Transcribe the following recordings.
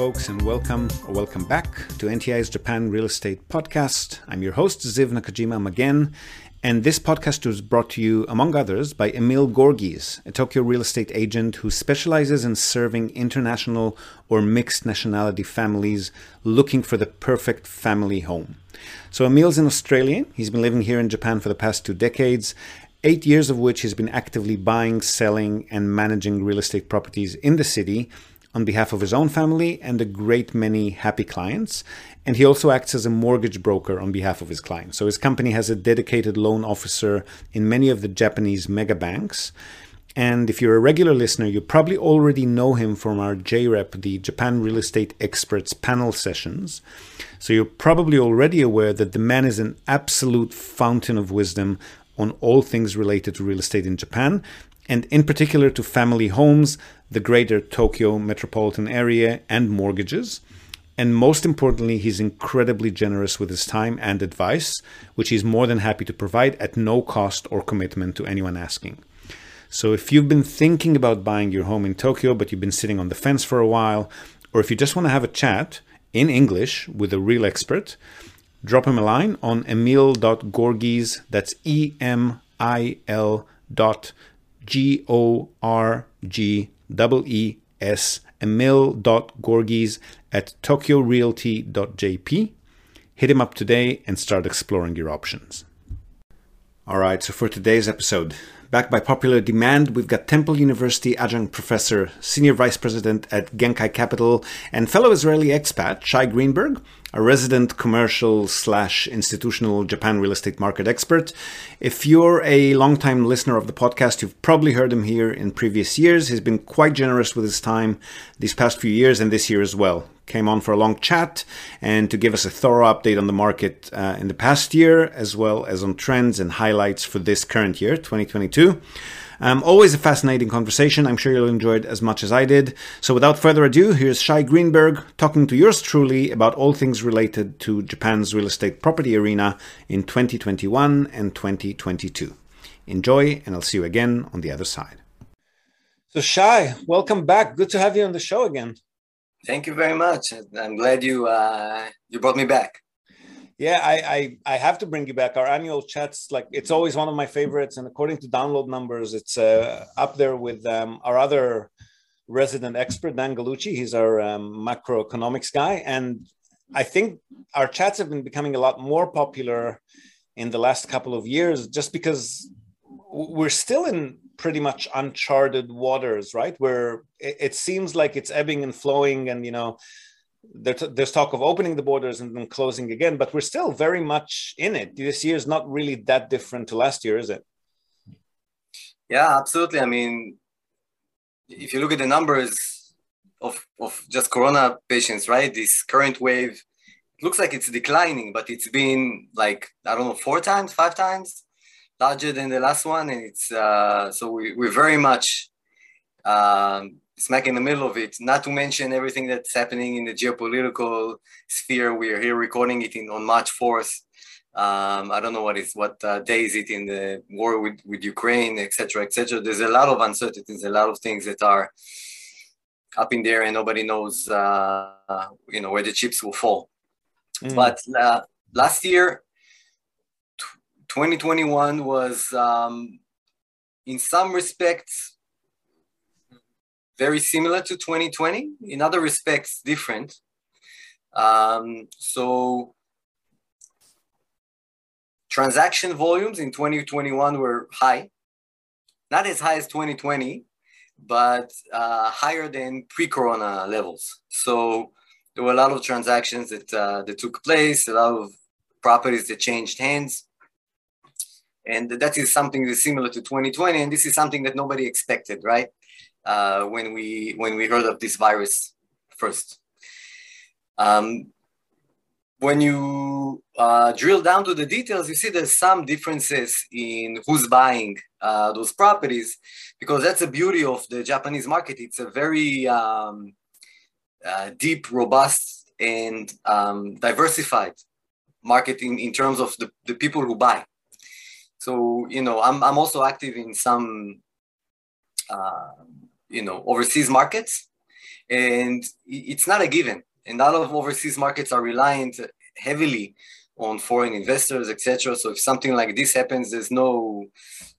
folks, and welcome or welcome back to NTI's Japan Real Estate Podcast. I'm your host, Ziv Nakajima again, and this podcast was brought to you, among others, by Emil Gorgies, a Tokyo real estate agent who specializes in serving international or mixed nationality families looking for the perfect family home. So, Emil's an Australian. He's been living here in Japan for the past two decades, eight years of which he's been actively buying, selling, and managing real estate properties in the city on behalf of his own family and a great many happy clients. And he also acts as a mortgage broker on behalf of his clients. So his company has a dedicated loan officer in many of the Japanese mega banks. And if you're a regular listener, you probably already know him from our JREP, the Japan Real Estate Experts panel sessions. So you're probably already aware that the man is an absolute fountain of wisdom on all things related to real estate in Japan, and in particular to family homes, the greater Tokyo metropolitan area, and mortgages. And most importantly, he's incredibly generous with his time and advice, which he's more than happy to provide at no cost or commitment to anyone asking. So if you've been thinking about buying your home in Tokyo, but you've been sitting on the fence for a while, or if you just want to have a chat in English with a real expert, drop him a line on emil.gorgies, that's E M I L dot G O R G S, emil.gorgies at tokyorealty.jp. Hit him up today and start exploring your options. All right, so for today's episode, back by popular demand, we've got Temple University adjunct professor, senior vice president at Genkai Capital, and fellow Israeli expat Shai Greenberg, a resident commercial slash institutional Japan real estate market expert. If you're a longtime listener of the podcast, you've probably heard him here in previous years. He's been quite generous with his time these past few years and this year as well. Came on for a long chat and to give us a thorough update on the market uh, in the past year, as well as on trends and highlights for this current year, 2022. Um, always a fascinating conversation. I'm sure you'll enjoy it as much as I did. So without further ado, here's Shai Greenberg talking to yours truly about all things related to Japan's real estate property arena in 2021 and 2022. Enjoy, and I'll see you again on the other side. So Shai, welcome back. Good to have you on the show again. Thank you very much. I'm glad you uh, you brought me back. Yeah, I, I, I have to bring you back. Our annual chats, like it's always one of my favorites, and according to download numbers, it's uh, up there with um, our other resident expert, Dan Gallucci. He's our um, macroeconomics guy, and I think our chats have been becoming a lot more popular in the last couple of years, just because we're still in pretty much uncharted waters, right? Where it, it seems like it's ebbing and flowing, and you know there's talk of opening the borders and then closing again, but we're still very much in it. This year is not really that different to last year, is it? Yeah, absolutely. I mean, if you look at the numbers of, of just corona patients, right? This current wave looks like it's declining, but it's been like, I don't know, four times, five times larger than the last one. And it's, uh, so we, we're very much um, smack in the middle of it. Not to mention everything that's happening in the geopolitical sphere. We are here recording it in, on March 4th. Um, I don't know what is what uh, day is it in the war with, with Ukraine, etc., etc. There's a lot of uncertainties, a lot of things that are up in there, and nobody knows, uh, you know, where the chips will fall. Mm. But uh, last year, 2021 was, um, in some respects, very similar to 2020, in other respects, different. Um, so transaction volumes in 2021 were high, not as high as 2020, but uh, higher than pre-corona levels. So there were a lot of transactions that uh, that took place, a lot of properties that changed hands, and that is something similar to 2020. And this is something that nobody expected, right? Uh, when we when we heard of this virus first. Um, when you uh, drill down to the details, you see there's some differences in who's buying uh, those properties, because that's the beauty of the Japanese market. It's a very um, uh, deep, robust, and um, diversified market in, in terms of the, the people who buy. So, you know, I'm, I'm also active in some uh, you know overseas markets and it's not a given. And a lot of overseas markets are reliant heavily on foreign investors, etc. So if something like this happens, there's no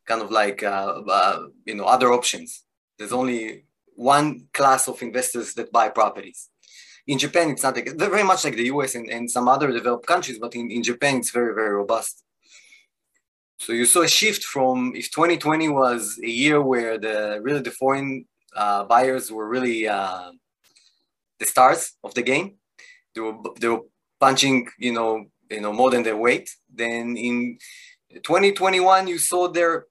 kind of like uh, uh, you know other options. There's only one class of investors that buy properties. In Japan, it's not like, very much like the US and, and some other developed countries, but in, in Japan, it's very, very robust. So you saw a shift from if 2020 was a year where the really the foreign uh, buyers were really uh, the stars of the game. They were they were punching, you know, you know more than their weight. Then in 2021, you saw their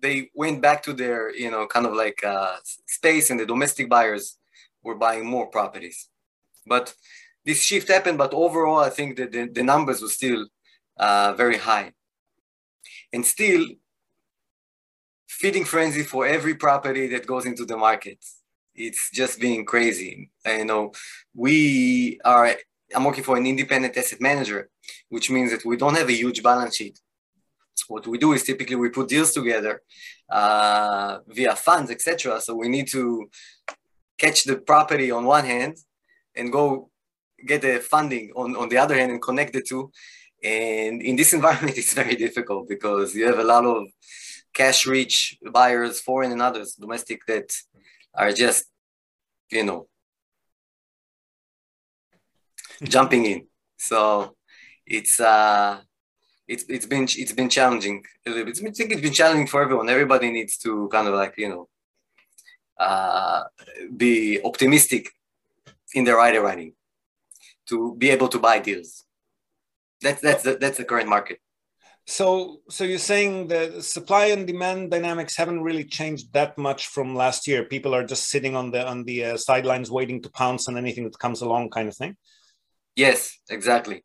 they went back to their you know kind of like uh, space, and the domestic buyers were buying more properties. But this shift happened. But overall, I think that the, the numbers were still uh, very high, and still feeding frenzy for every property that goes into the market. It's just being crazy. You know, we are. I'm working for an independent asset manager, which means that we don't have a huge balance sheet. What we do is typically we put deals together uh, via funds, etc. So we need to catch the property on one hand and go get the funding on, on the other hand and connect the two. And in this environment, it's very difficult because you have a lot of cash rich buyers, foreign and others, domestic, that are just, you know, jumping in. So it's uh it's it's been it's been challenging a little bit. I think it's been challenging for everyone. Everybody needs to kind of like you know uh, be optimistic in their underwriting to be able to buy deals. That's that's the, that's the current market. So, so you're saying the supply and demand dynamics haven't really changed that much from last year. People are just sitting on the on the uh, sidelines, waiting to pounce on anything that comes along, kind of thing. Yes, exactly.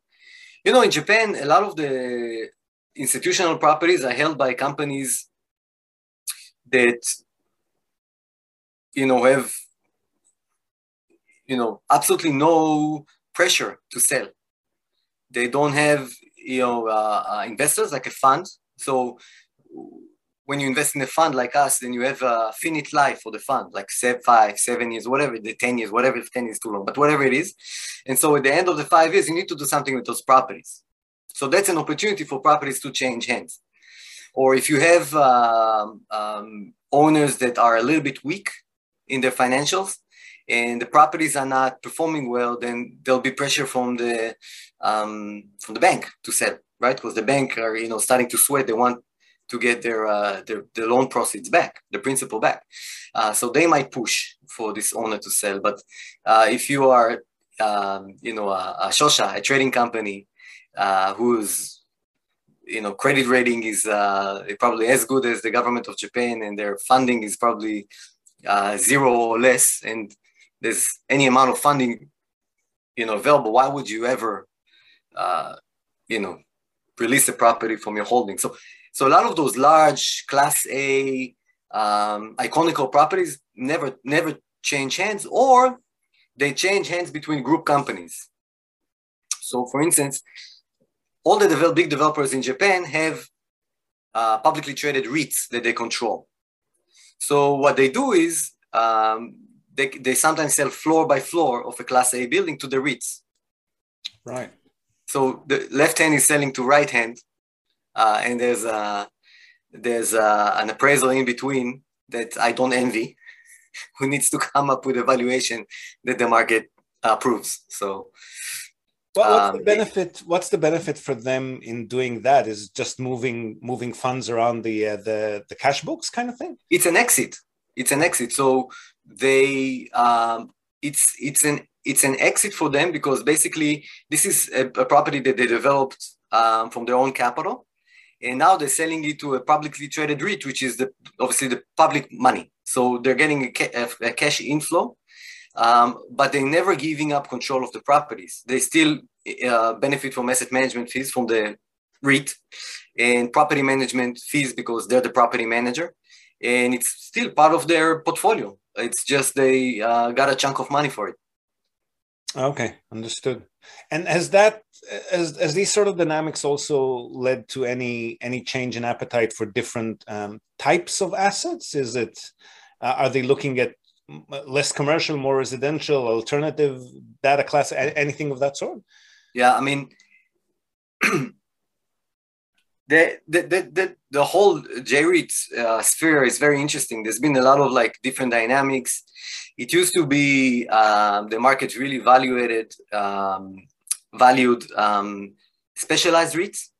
You know, in Japan, a lot of the institutional properties are held by companies that you know have you know absolutely no pressure to sell. They don't have you know uh, uh, investors like a fund. So when you invest in a fund like us, then you have a finite life for the fund, like seven, five, seven years, whatever, the 10 years, whatever, if 10 years too long, but whatever it is. And so at the end of the five years, you need to do something with those properties. So that's an opportunity for properties to change hands. Or if you have um, um, owners that are a little bit weak in their financials, and the properties are not performing well, then there'll be pressure from the um, from the bank to sell, right? Because the bank are you know starting to sweat. They want to get their uh, their, their loan proceeds back, the principal back. Uh, so they might push for this owner to sell. But uh, if you are um, you know a, a shosha, a trading company uh, whose you know credit rating is uh, probably as good as the government of Japan, and their funding is probably uh, zero or less, and there's any amount of funding, you know, available, why would you ever, uh, you know, release a property from your holding? So, so a lot of those large Class A um, iconical properties never never change hands, or they change hands between group companies. So, for instance, all the develop, big developers in Japan have uh, publicly traded REITs that they control. So what they do is um, they, they sometimes sell floor by floor of a class A building to the REITs. Right. So the left hand is selling to right hand, uh, and there's a, there's a, an appraisal in between that I don't envy, who needs to come up with a valuation that the market approves. So. Well, what's um, the benefit? What's the benefit for them in doing that? Is just moving moving funds around the uh, the the cash books kind of thing? It's an exit. It's an exit. So they um, it's it's an it's an exit for them because basically this is a, a property that they developed um, from their own capital, and now they're selling it to a publicly traded REIT, which is the obviously the public money. So they're getting a, ca- a cash inflow, um, but they're never giving up control of the properties. They still uh, benefit from asset management fees from the REIT and property management fees because they're the property manager, and it's still part of their portfolio. It's just they uh, got a chunk of money for it. Okay, understood. And has that as as these sort of dynamics also led to any any change in appetite for different um, types of assets? Is it uh, are they looking at less commercial, more residential, alternative data class, anything of that sort? Yeah, I mean, the, the, the, the, whole JREIT uh, sphere is very interesting. There's been a lot of like different dynamics. It used to be um, the market really valuated, um, valued um, specialized REITs.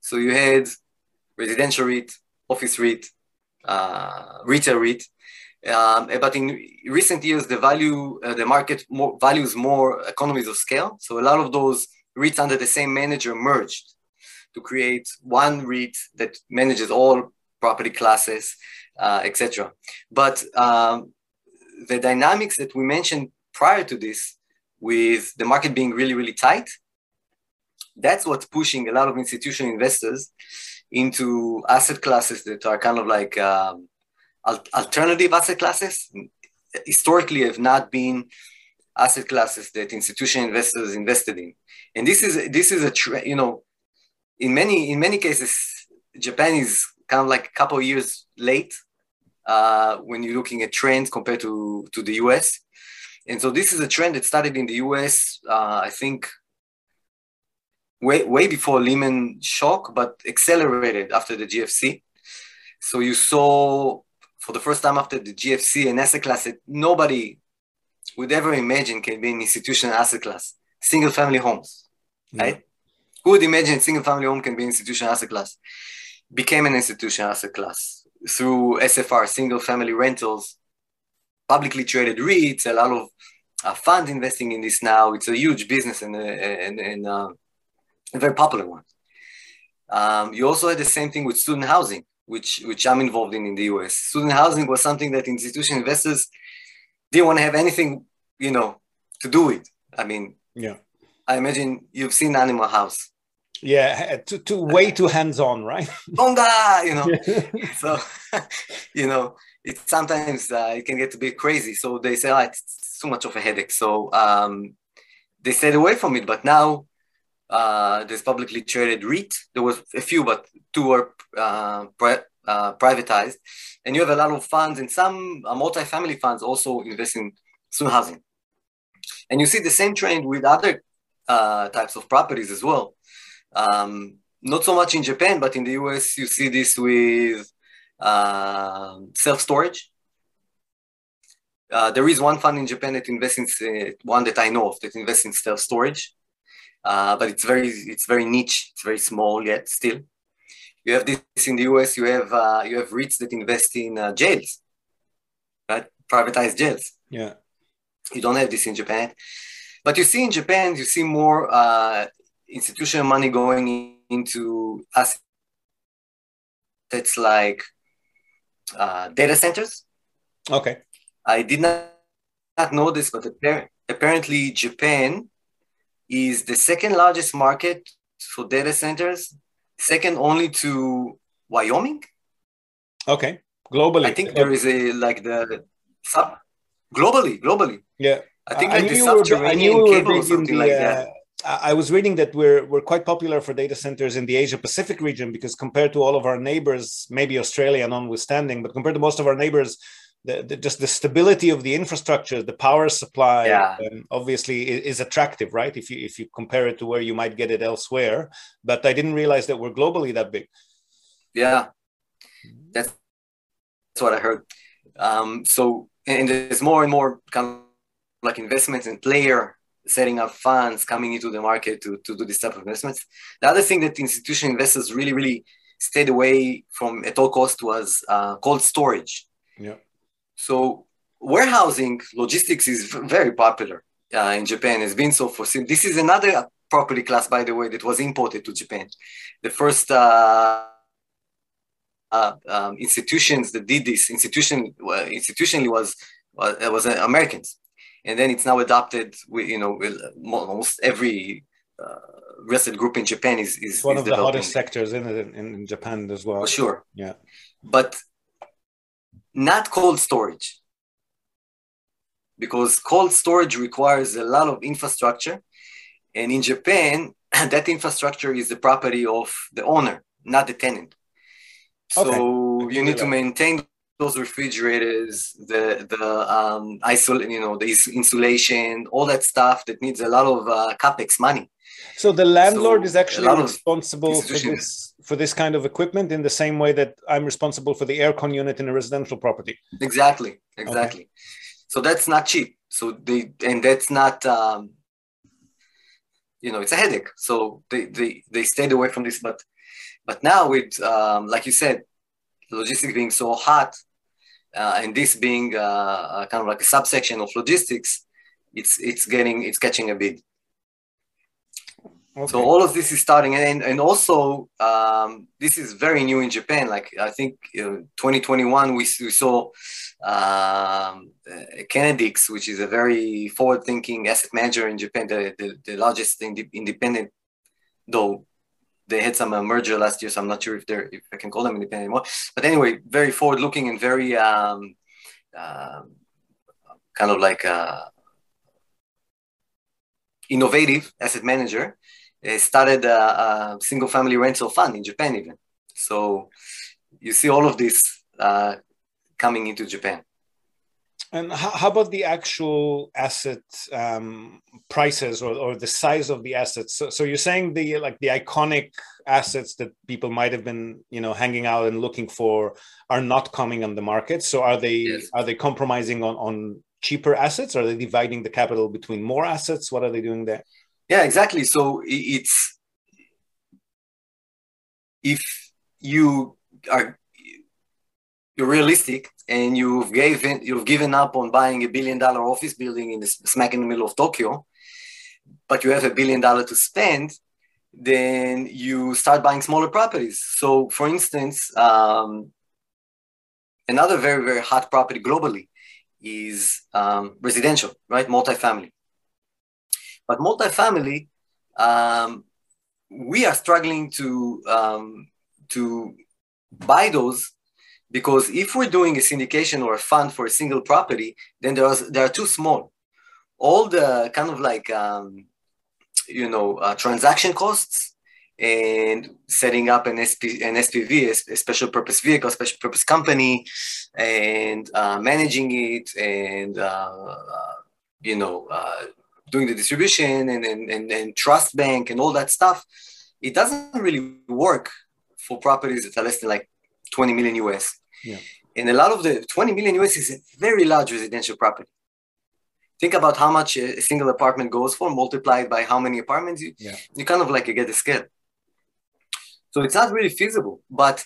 So you had residential REIT, office REIT, uh, retail REIT. Um, but in recent years, the value, uh, the market more, values more economies of scale. So a lot of those REITs under the same manager merged to create one REIT that manages all property classes, uh, etc. But um, the dynamics that we mentioned prior to this, with the market being really, really tight, that's what's pushing a lot of institutional investors into asset classes that are kind of like um, alternative asset classes. Historically, have not been asset classes that institutional investors invested in, and this is this is a trend. You know, in many in many cases, Japan is kind of like a couple of years late uh, when you're looking at trends compared to to the US. And so this is a trend that started in the US, uh, I think, way, way before Lehman shock, but accelerated after the GFC. So you saw for the first time after the GFC an asset class that nobody would ever imagine can be an institutional asset class, single family homes, yeah. right? Who would imagine single family home can be an institutional asset class? Became an institutional asset class through SFR, single family rentals, publicly traded REITs, a lot of uh, funds investing in this now. It's a huge business and, and, and uh, a very popular one. Um, you also had the same thing with student housing, which which I'm involved in in the US. Student housing was something that institutional investors didn't want to have anything, you know, to do with. I mean, yeah. I imagine you've seen Animal House. Yeah, too, too way too hands-on, right? Bonga, you know. so, you know, it sometimes uh, it can get a bit crazy. So they say, oh, it's too much of a headache. So um, they stayed away from it. But now uh, there's publicly traded REIT. There was a few, but two are uh, pri- uh, privatized. And you have a lot of funds and some uh, multi-family funds also invest in student housing. And you see the same trend with other uh, types of properties as well. Um, not so much in Japan, but in the US, you see this with uh, self-storage. Uh, there is one fund in Japan that invests in uh, one that I know of that invests in self-storage uh, but it's very it's very niche. It's very small yet still. You have this in the US. You have uh, you have REITs that invest in uh, jails, right? Privatized jails. Yeah. You don't have this in Japan, but you see in Japan you see more uh, institutional money going into assets like uh, data centers. Okay. I did not, not know this, but apparently Japan is the second largest market for data centers, second only to Wyoming. Okay, globally. I think there is a like the sub globally, globally. Yeah, I think like I the subterranean were, cable or something the, like that. I was reading that we're we're quite popular for data centers in the Asia Pacific region because compared to all of our neighbors, maybe Australia notwithstanding, but compared to most of our neighbors, the, the, just the stability of the infrastructure, the power supply, yeah. um, obviously is, is, attractive, right? If you if you compare it to where you might get it elsewhere. But I didn't realize that we're globally that big. Yeah, that's, that's what I heard. Um, so and there's more and more kind of like investments in player setting up funds coming into the market to, to do this type of investments. The other thing that institutional investors really really stayed away from at all cost was uh, cold storage. Yeah so warehousing logistics is very popular uh, in Japan. It's been so for this is another property class, by the way, that was imported to Japan. The first uh, uh, um, institutions that did this institution uh, institutionally was was, was uh, Americans, and then it's now adopted. With, you know, almost every uh, real group in Japan is is one is of the hottest sectors in, in in Japan as well. For sure. Yeah. But not cold storage. Because cold storage requires a lot of infrastructure. And in Japan, that infrastructure is the property of the owner, not the tenant. So okay. you need to maintain those refrigerators, the the um, isol- you know, the insulation, all that stuff that needs a lot of uh, capex money. So the landlord so is actually responsible for this for this kind of equipment in the same way that I'm responsible for the aircon unit in a residential property. Exactly, exactly. Okay. So that's not cheap. So they and that's not um, you know it's a headache. So they they they stayed away from this, but but now with um, like you said, logistics being so hot, uh, and this being uh, kind of like a subsection of logistics, it's it's getting it's catching a bid. Okay. So all of this is starting, and and also um, this is very new in Japan. Like I think know, 2021, we, we saw um, Kenedix, which is a very forward-thinking asset manager in Japan, the the, the largest ind- independent, though they had some uh, merger last year, so I'm not sure if they're if I can call them independent anymore. But anyway, very forward-looking and very um, uh, kind of like uh, innovative asset manager. started a, a, single-family rental fund in Japan, even. So you see all of this uh, coming into Japan. And how, how about the actual asset um, prices or, or the size of the assets? So, so you're saying the like the iconic assets that people might have been you know hanging out and looking for are not coming on the market. So are they yes. are they compromising on on cheaper assets? Are they dividing the capital between more assets? What are they doing there? Yeah, exactly. So it's if you are you're realistic and you've given you've given up on buying a billion dollar office building in the smack in the middle of Tokyo, but you have a billion dollar to spend, then you start buying smaller properties. So, for instance, um, another very very hot property globally is um, residential, right? Multifamily. But multifamily, um, we are struggling to um, to buy those because if we're doing a syndication or a fund for a single property, then there, are there are too small. All the kind of like, um, you know, uh, transaction costs and setting up an, SP, an SPV, a special purpose vehicle, special purpose company, and uh, managing it and, uh, you know, uh, doing the distribution and, and, and, and trust bank and all that stuff, it doesn't really work for properties that are less than like 20 million US. Yeah. And a lot of the 20 million US is a very large residential property. Think about how much a single apartment goes for, multiplied by how many apartments you, yeah. you kind of like you get a scale. So it's not really feasible, but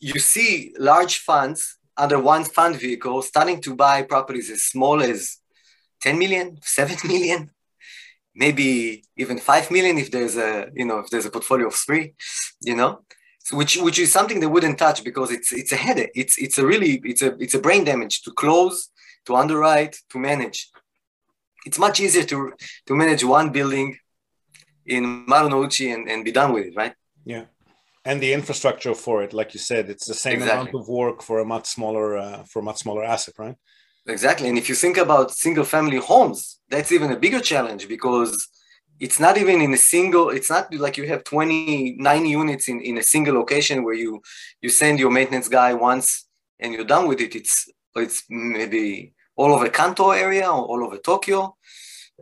you see large funds under one fund vehicle starting to buy properties as small as 10 million, 7 million, maybe even 5 million if there's a, you know, if there's a portfolio of three, you know, which which is something they wouldn't touch because it's it's a headache. It's it's a really it's a it's a brain damage to close, to underwrite, to manage. It's much easier to to manage one building in Marunouchi and, and be done with it, right? Yeah. And the infrastructure for it, like you said, it's the same exactly. amount of work for a much smaller uh, for a much smaller asset, right? Exactly. And if you think about single family homes, that's even a bigger challenge because it's not even in a single it's not like you have 29 units in, in a single location where you you send your maintenance guy once and you're done with it. It's it's maybe all over kanto area or all over tokyo.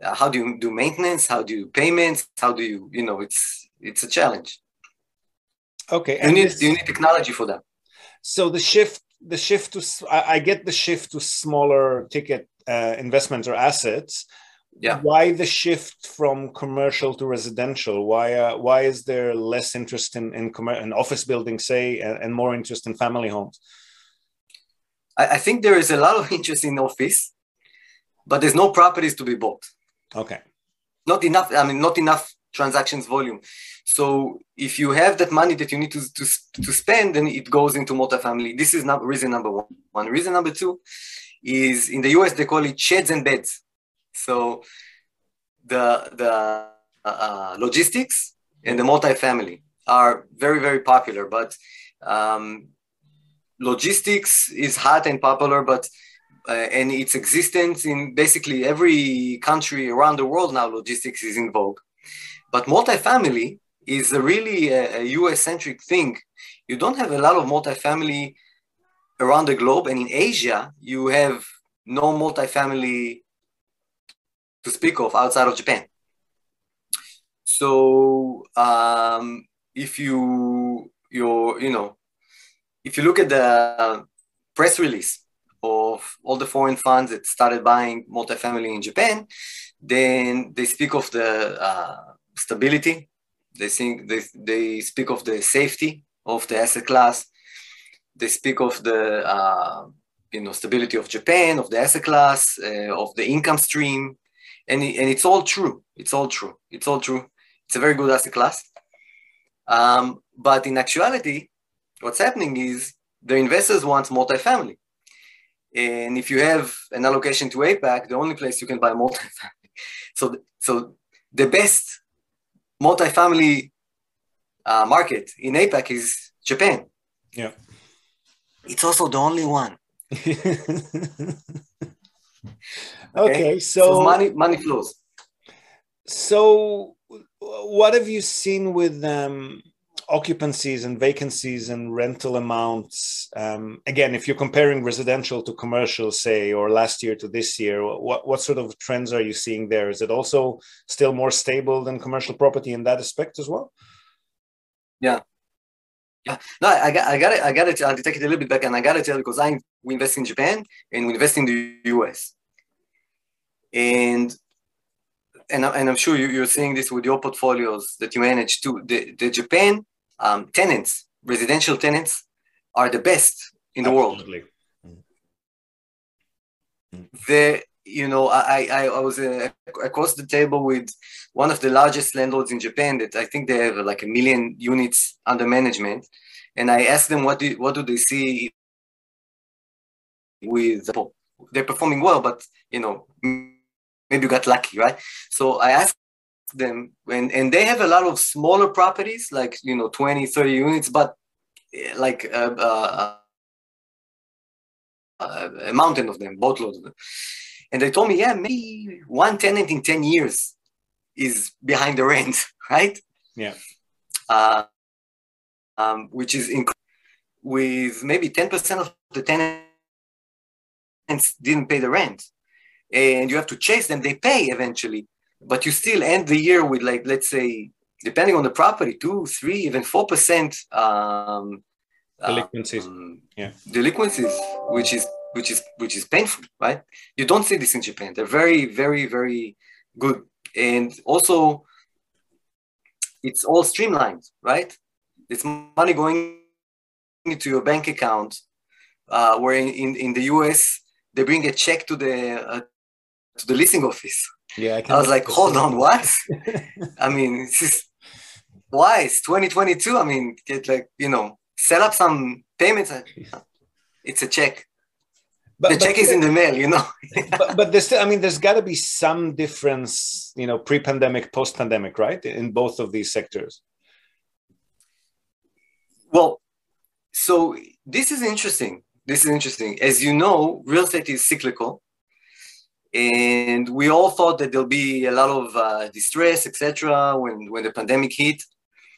Uh, how do you do maintenance? How do you payments? How do you you know it's it's a challenge. Okay you need, this, you need technology for that. So the shift the shift to i, I get the shift to smaller ticket uh, investments or assets yeah. Why the shift from commercial to residential? Why uh, why is there less interest in in, com- in office buildings say and, and, more interest in family homes? I, I, think there is a lot of interest in office but there's no properties to be bought. Okay. Not enough i mean not enough transactions volume. So if you have that money that you need to, to, to spend then it goes into multifamily this is not reason number one. One reason number two is in the us they call it sheds and beds so the the uh, logistics and the multifamily are very very popular, but um, logistics is hot and popular, but uh, and its existence in basically every country around the world now, logistics is in vogue. But multifamily is a really a, a US centric thing. You don't have a lot of multifamily around the globe and in Asia, you have no multifamily to speak of outside of Japan. So um, if you you you know if you look at the press release of all the foreign funds that started buying multifamily in Japan, then they speak of the uh, stability. They think they, they speak of the safety of the asset class. They speak of the uh, you know stability of Japan, of the asset class, uh, of the income stream, and and it's all true. It's all true. It's all true. It's a very good asset class. Um, but in actuality, what's happening is the investors want multifamily. And if you have an allocation to APAC, the only place you can buy multifamily. So, so the best multifamily uh, market in APAC is Japan. Yeah. It's also the only one. okay, okay, so, so money money flows. So what have you seen with um, occupancies and vacancies and rental amounts? Um, again, if you're comparing residential to commercial, say, or last year to this year, what, what sort of trends are you seeing there? Is it also still more stable than commercial property in that aspect as well? Yeah. Yeah, no, I got, I got it. I got it. I'll take it a little bit back, and I got to tell because I we invest in Japan and we invest in the US, and and, and I'm sure you, are seeing this with your portfolios that you manage too. The, the Japan um, tenants, residential tenants, are the best in the Absolutely. world. Mm. The you know I I, I was uh, across the table with one of the largest landlords in Japan that I think they have like a million units under management, and I asked them what do what do they see with they're performing well, but you know maybe you got lucky, right? So I asked them and, and they have a lot of smaller properties, like, you know, 20, 30 units, but eh, like uh, uh, uh, a mountain of them, boatload of them. And they told me, yeah, maybe one tenant in 10 years is behind the rent, right? Yeah. Uh, um, which is inc- with maybe 10% of the tenants didn't pay the rent and you have to chase them, they pay eventually. But you still end the year with like, let's say, depending on the property, two, three, even four percent um, delinquencies. Um, yeah, delinquencies, which is which is which is painful, right? You don't see this in Japan. They're very, very, very good, and also it's all streamlined, right? It's money going into your bank account, uh, where in, in, in the US they bring a check to the uh, to the leasing office. Yeah, I, I was like, hold on, what? I mean, this is why it's 2022. I mean, get like you know, set up some payments. It's a check. But, the but, check is in the mail, you know. but, but there's still, I mean, there's got to be some difference, you know, pre-pandemic, post-pandemic, right, in both of these sectors. Well, so this is interesting. This is interesting. As you know, real estate is cyclical and we all thought that there'll be a lot of uh, distress, etc., when when the pandemic hit,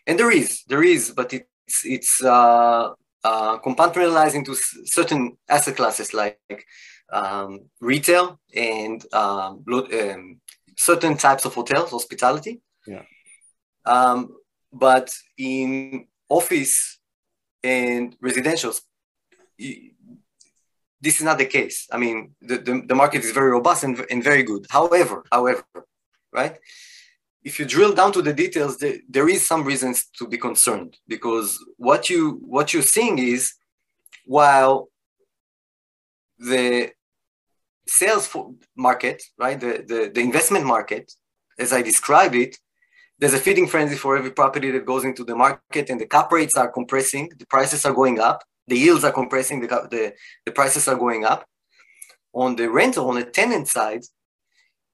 and there is, there is, but it's it's uh, uh, compartmentalized into certain asset classes like um, retail and um, um, certain types of hotels, hospitality. Yeah. Um, but in office and residentials, this is not the case. I mean, the, the, the market is very robust and, and very good. However, however, right? If you drill down to the details, there, there is some reasons to be concerned because what you what you're seeing is while the sales market, right, the, the, the investment market, as I described it, there's a feeding frenzy for every property that goes into the market and the cap rates are compressing, the prices are going up the yields are compressing, the, the, the prices are going up. On the rental, on the tenant side,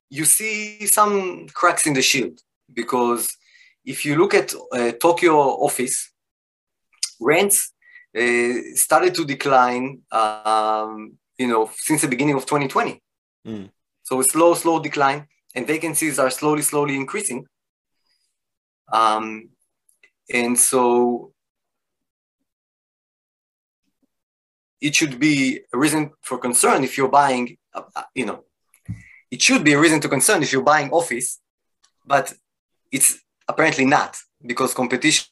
you see some cracks in the shield because if you look at uh, Tokyo office, rents uh, started to decline, um, you know, since the beginning of 2020. Mm. So a slow, slow decline, and vacancies are slowly, slowly increasing. Um, and so it should be a reason for concern if you're buying, uh, uh, you know, it should be a reason to concern if you're buying office, but it's apparently not because competition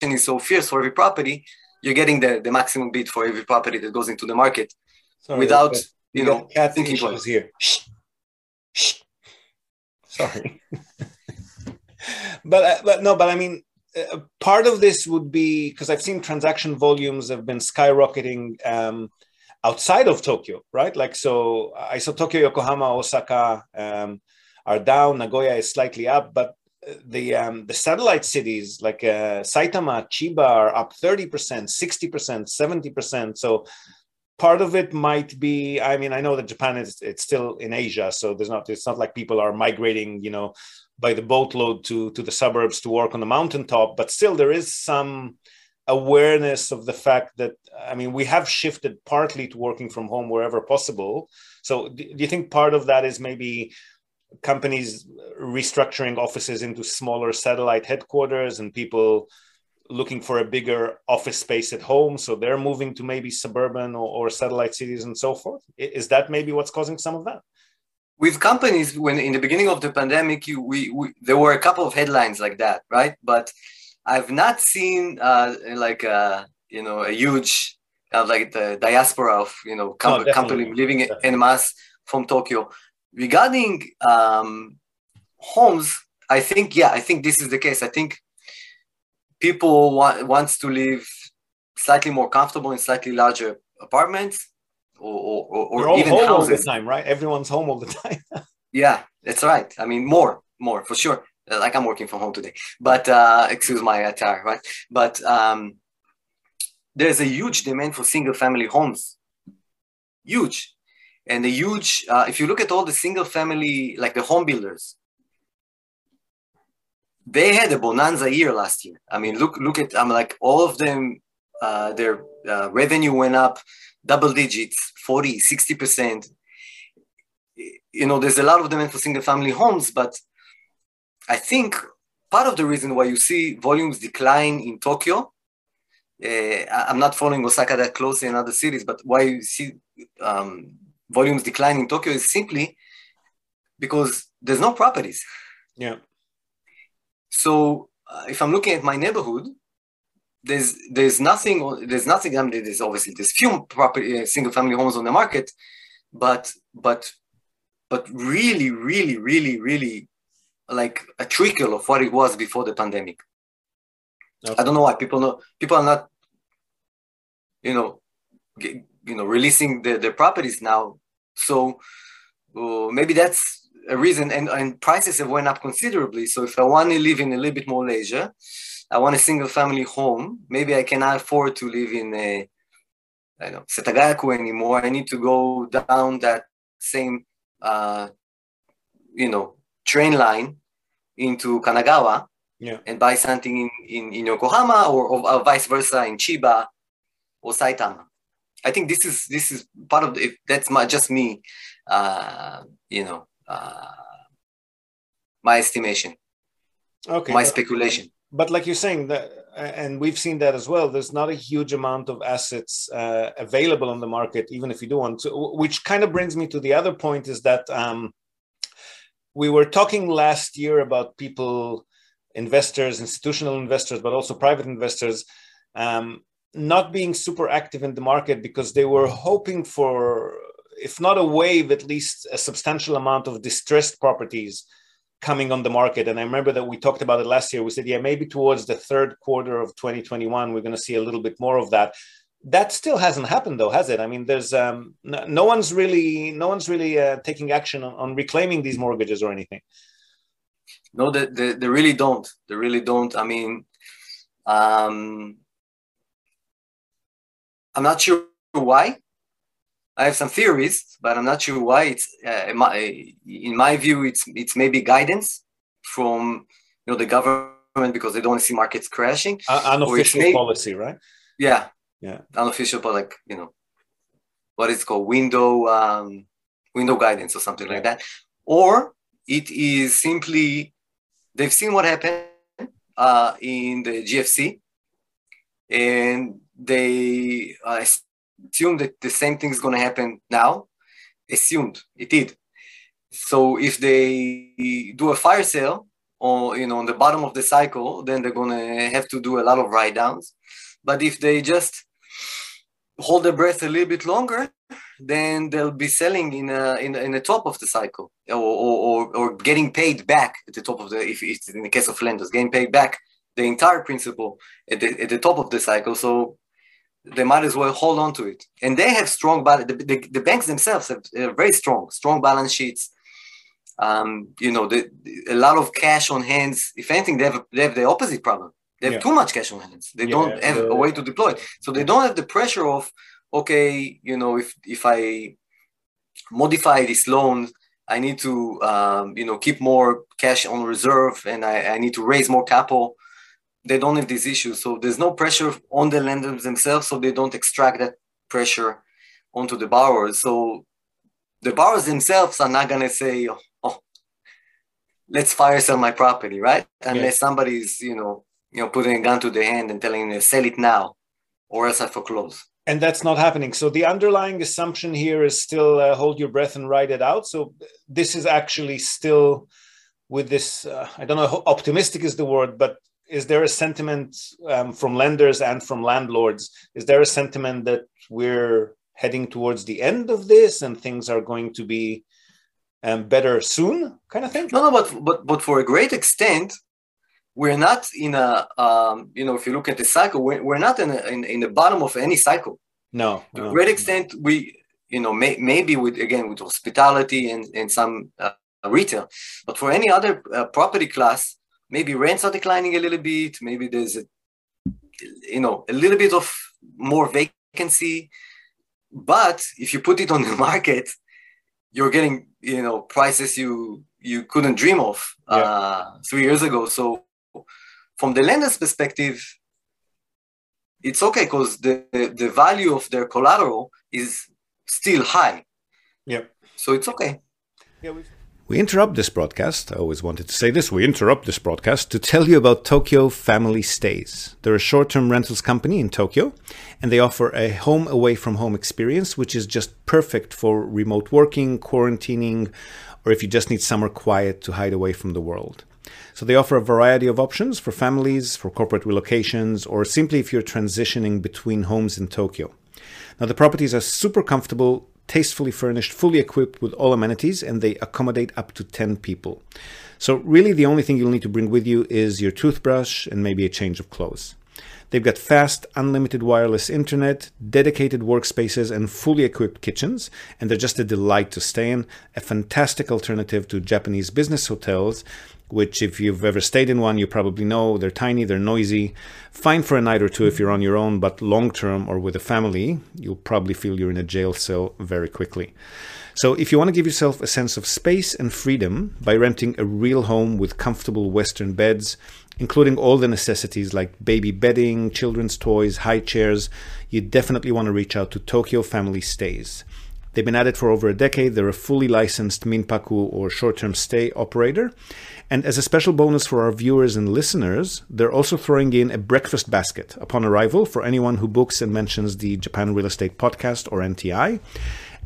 is so fierce for every property. You're getting the, the maximum bid for every property that goes into the market Sorry, without, you know, thinking twice. here. Sorry. but, uh, but no, but I mean, uh, part of this would be because I've seen transaction volumes have been skyrocketing um, outside of Tokyo, right? Like, so I saw Tokyo, Yokohama, Osaka um, are down, Nagoya is slightly up, but the um, the satellite cities like uh, Saitama, Chiba are up 30%, 60%, 70%. So part of it might be i mean i know that japan is it's still in asia so there's not it's not like people are migrating you know by the boatload to to the suburbs to work on the mountaintop but still there is some awareness of the fact that i mean we have shifted partly to working from home wherever possible. So do you think part of that is maybe companies restructuring offices into smaller satellite headquarters and people looking for a bigger office space at home so they're moving to maybe suburban or, or, satellite cities and so forth? Is that maybe what's causing some of that with companies when in the beginning of the pandemic you, we, we there were a couple of headlines like that right? But i've not seen uh, like a, uh, you know a huge uh, like the diaspora of you know com- oh, company living definitely. en masse from tokyo. Regarding um, homes i think yeah i think this is the case. I think people want wants to live slightly more comfortable in slightly larger apartments or, or, or even home houses. all the time, right? Everyone's home all the time. yeah, that's right. I mean, more, more for sure. Like I'm working from home today, but uh, excuse my attire, right? But um, there's a huge demand for single-family homes, huge, and a huge. Uh, if you look at all the single-family, like the home builders, they had a bonanza year last year. I mean, look, look at, I'm like, all of them, uh, their uh, revenue went up double digits, 40, 60%. You know, there's a lot of demand for single family homes, but I think part of the reason why you see volumes decline in Tokyo, uh, I'm not following Osaka that closely in other cities, but why you see um, volumes decline in Tokyo is simply because there's no properties. Yeah. So uh, if I'm looking at my neighborhood, there's there's nothing there's nothing. I mean, there's obviously there's few property uh, single family homes on the market, but but but really really really really like a trickle of what it was before the pandemic. Okay. I don't know why people know people are not you know get, you know releasing the, the properties now. So uh, maybe that's a reason and, and prices have went up considerably. So if I want to live in a little bit more leisure, I want a single family home. Maybe I cannot afford to live in a I don't know Setagaya-ku anymore. I need to go down that same uh, you know train line into Kanagawa yeah. and buy something in, in, in Yokohama or, or, or vice versa in Chiba or Saitama. I think this is this is part of the, that's my just me uh, you know uh, my estimation, okay, my speculation. But like you're saying that, and we've seen that as well. There's not a huge amount of assets uh, available on the market, even if you do want to. Which kind of brings me to the other point: is that um, we were talking last year about people, investors, institutional investors, but also private investors. Um, not being super active in the market because they were hoping for if not a wave, at least a substantial amount of distressed properties coming on the market. And I remember that we talked about it last year. We said, yeah, maybe towards the third quarter of 2021, we're going to see a little bit more of that. That still hasn't happened, though, has it? I mean, there's um, no, no one's really no one's really uh, taking action on, on, reclaiming these mortgages or anything. No, they, they, they really don't. They really don't. I mean, um, I'm not sure why I have some theories, but I'm not sure why. It's uh, in, my, in my view, it's it's maybe guidance from you know the government because they don't see markets crashing. Uh, unofficial may, policy, right? Yeah, yeah, unofficial, but like you know, what is called window um, window guidance or something like that, or it is simply they've seen what happened uh, in the GFC, and they uh, assume that the same thing is going to happen now. Assumed it did. So if they do a fire sale or you know on the bottom of the cycle, then they're going to have to do a lot of write downs. But if they just hold their breath a little bit longer, then they'll be selling in a, in, in the top of the cycle or, or, or, getting paid back at the top of the if it's in the case of lenders getting paid back the entire principal at the, at the top of the cycle so they might as well hold on to it and they have strong balance the, the, the banks themselves have, have very strong strong balance sheets um, you know the, a lot of cash on hands if anything they have, they have the opposite problem they have yeah. too much cash on hands they yeah, don't have a way to deploy it. so they don't have the pressure of okay, you know, if if I modify this loan, I need to um, you know keep more cash on reserve and I, I need to raise more capital. They don't have these issues, so there's no pressure on the lenders themselves, so they don't extract that pressure onto the borrowers. So the borrowers themselves are not gonna say, "Oh, oh let's fire sell my property," right? Unless yeah. somebody's you know you know putting a gun to their hand and telling them sell it now, or else I foreclose and that's not happening so the underlying assumption here is still uh, hold your breath and ride it out so this is actually still with this uh, i don't know optimistic is the word but is there a sentiment um, from lenders and from landlords? Is there a sentiment that we're heading towards the end of this and things are going to be um, better soon kind of thing? No no but but but for a great extent we're not in a um, you know if you look at the cycle we're, we're not in, a, in, in the bottom of any cycle. No to no. a great extent we you know may, maybe with again with hospitality and, and some uh, retail. But for any other uh, property class maybe rents are declining a little bit maybe there's a you know a little bit of more vacancy but if you put it on the market you're getting you know prices you you couldn't dream of yeah. uh, three years ago so from the lender's perspective, it's okay because the, the value of their collateral is still high. Yeah. So it's okay. Yeah, we interrupt this broadcast. I always wanted to say this. We interrupt this broadcast to tell you about Tokyo Family Stays. They're a short term rentals company in Tokyo, and they offer a home away from home experience, which is just perfect for remote working, quarantining, or if you just need somewhere quiet to hide away from the world. So they offer a variety of options for families, for corporate relocations, or simply if you're transitioning between homes in Tokyo. Now, the properties are super comfortable, tastefully furnished, fully equipped with all amenities, and they accommodate up to 10 people. So, really, the only thing you'll need to bring with you is your toothbrush and maybe a change of clothes. They've got fast, unlimited wireless internet, dedicated workspaces, and fully equipped kitchens, and they're just a delight to stay in. A fantastic alternative to Japanese business hotels which if you've ever stayed in one, you probably know they're tiny, they're noisy. Fine for a night or two if you're on your own, but long term or with a family, you'll probably feel you're in a jail cell very quickly. So, if you want to give yourself a sense of space and freedom by renting a real home with comfortable Western beds, including all the necessities like baby bedding, children's toys, high chairs, you definitely want to reach out to Tokyo Family Stays. They've been at it for over a decade. They're a fully licensed Minpaku or short term stay operator. And as a special bonus for our viewers and listeners, they're also throwing in a breakfast basket upon arrival for anyone who books and mentions the Japan Real Estate Podcast or NTI.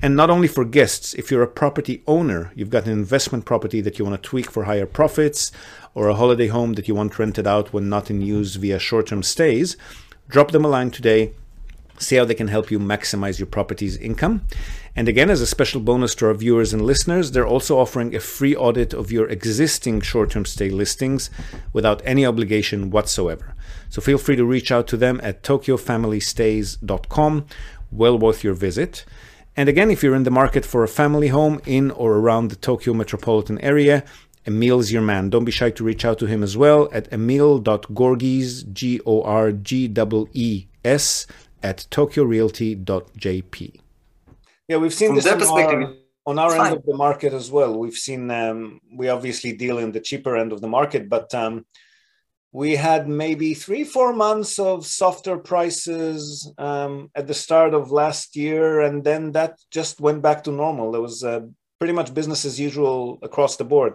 And not only for guests, if you're a property owner, you've got an investment property that you want to tweak for higher profits, or a holiday home that you want rented out when not in use via short term stays, drop them a line today see how they can help you maximize your property's income. And again, as a special bonus to our viewers and listeners, they're also offering a free audit of your existing short term stay listings without any obligation whatsoever. So feel free to reach out to them at tokyofamilystays.com. Well worth your visit. And again, if you're in the market for a family home in or around the Tokyo metropolitan area, Emil's your man. Don't be shy to reach out to him as well at emil.gorgees, G O R G E E S, at tokyorealty.jp. Yeah, we've seen From this on our, on our end of the market as well. We've seen, um, we obviously deal in the cheaper end of the market, but um, we had maybe three, four months of softer prices um, at the start of last year, and then that just went back to normal. There was uh, pretty much business as usual across the board.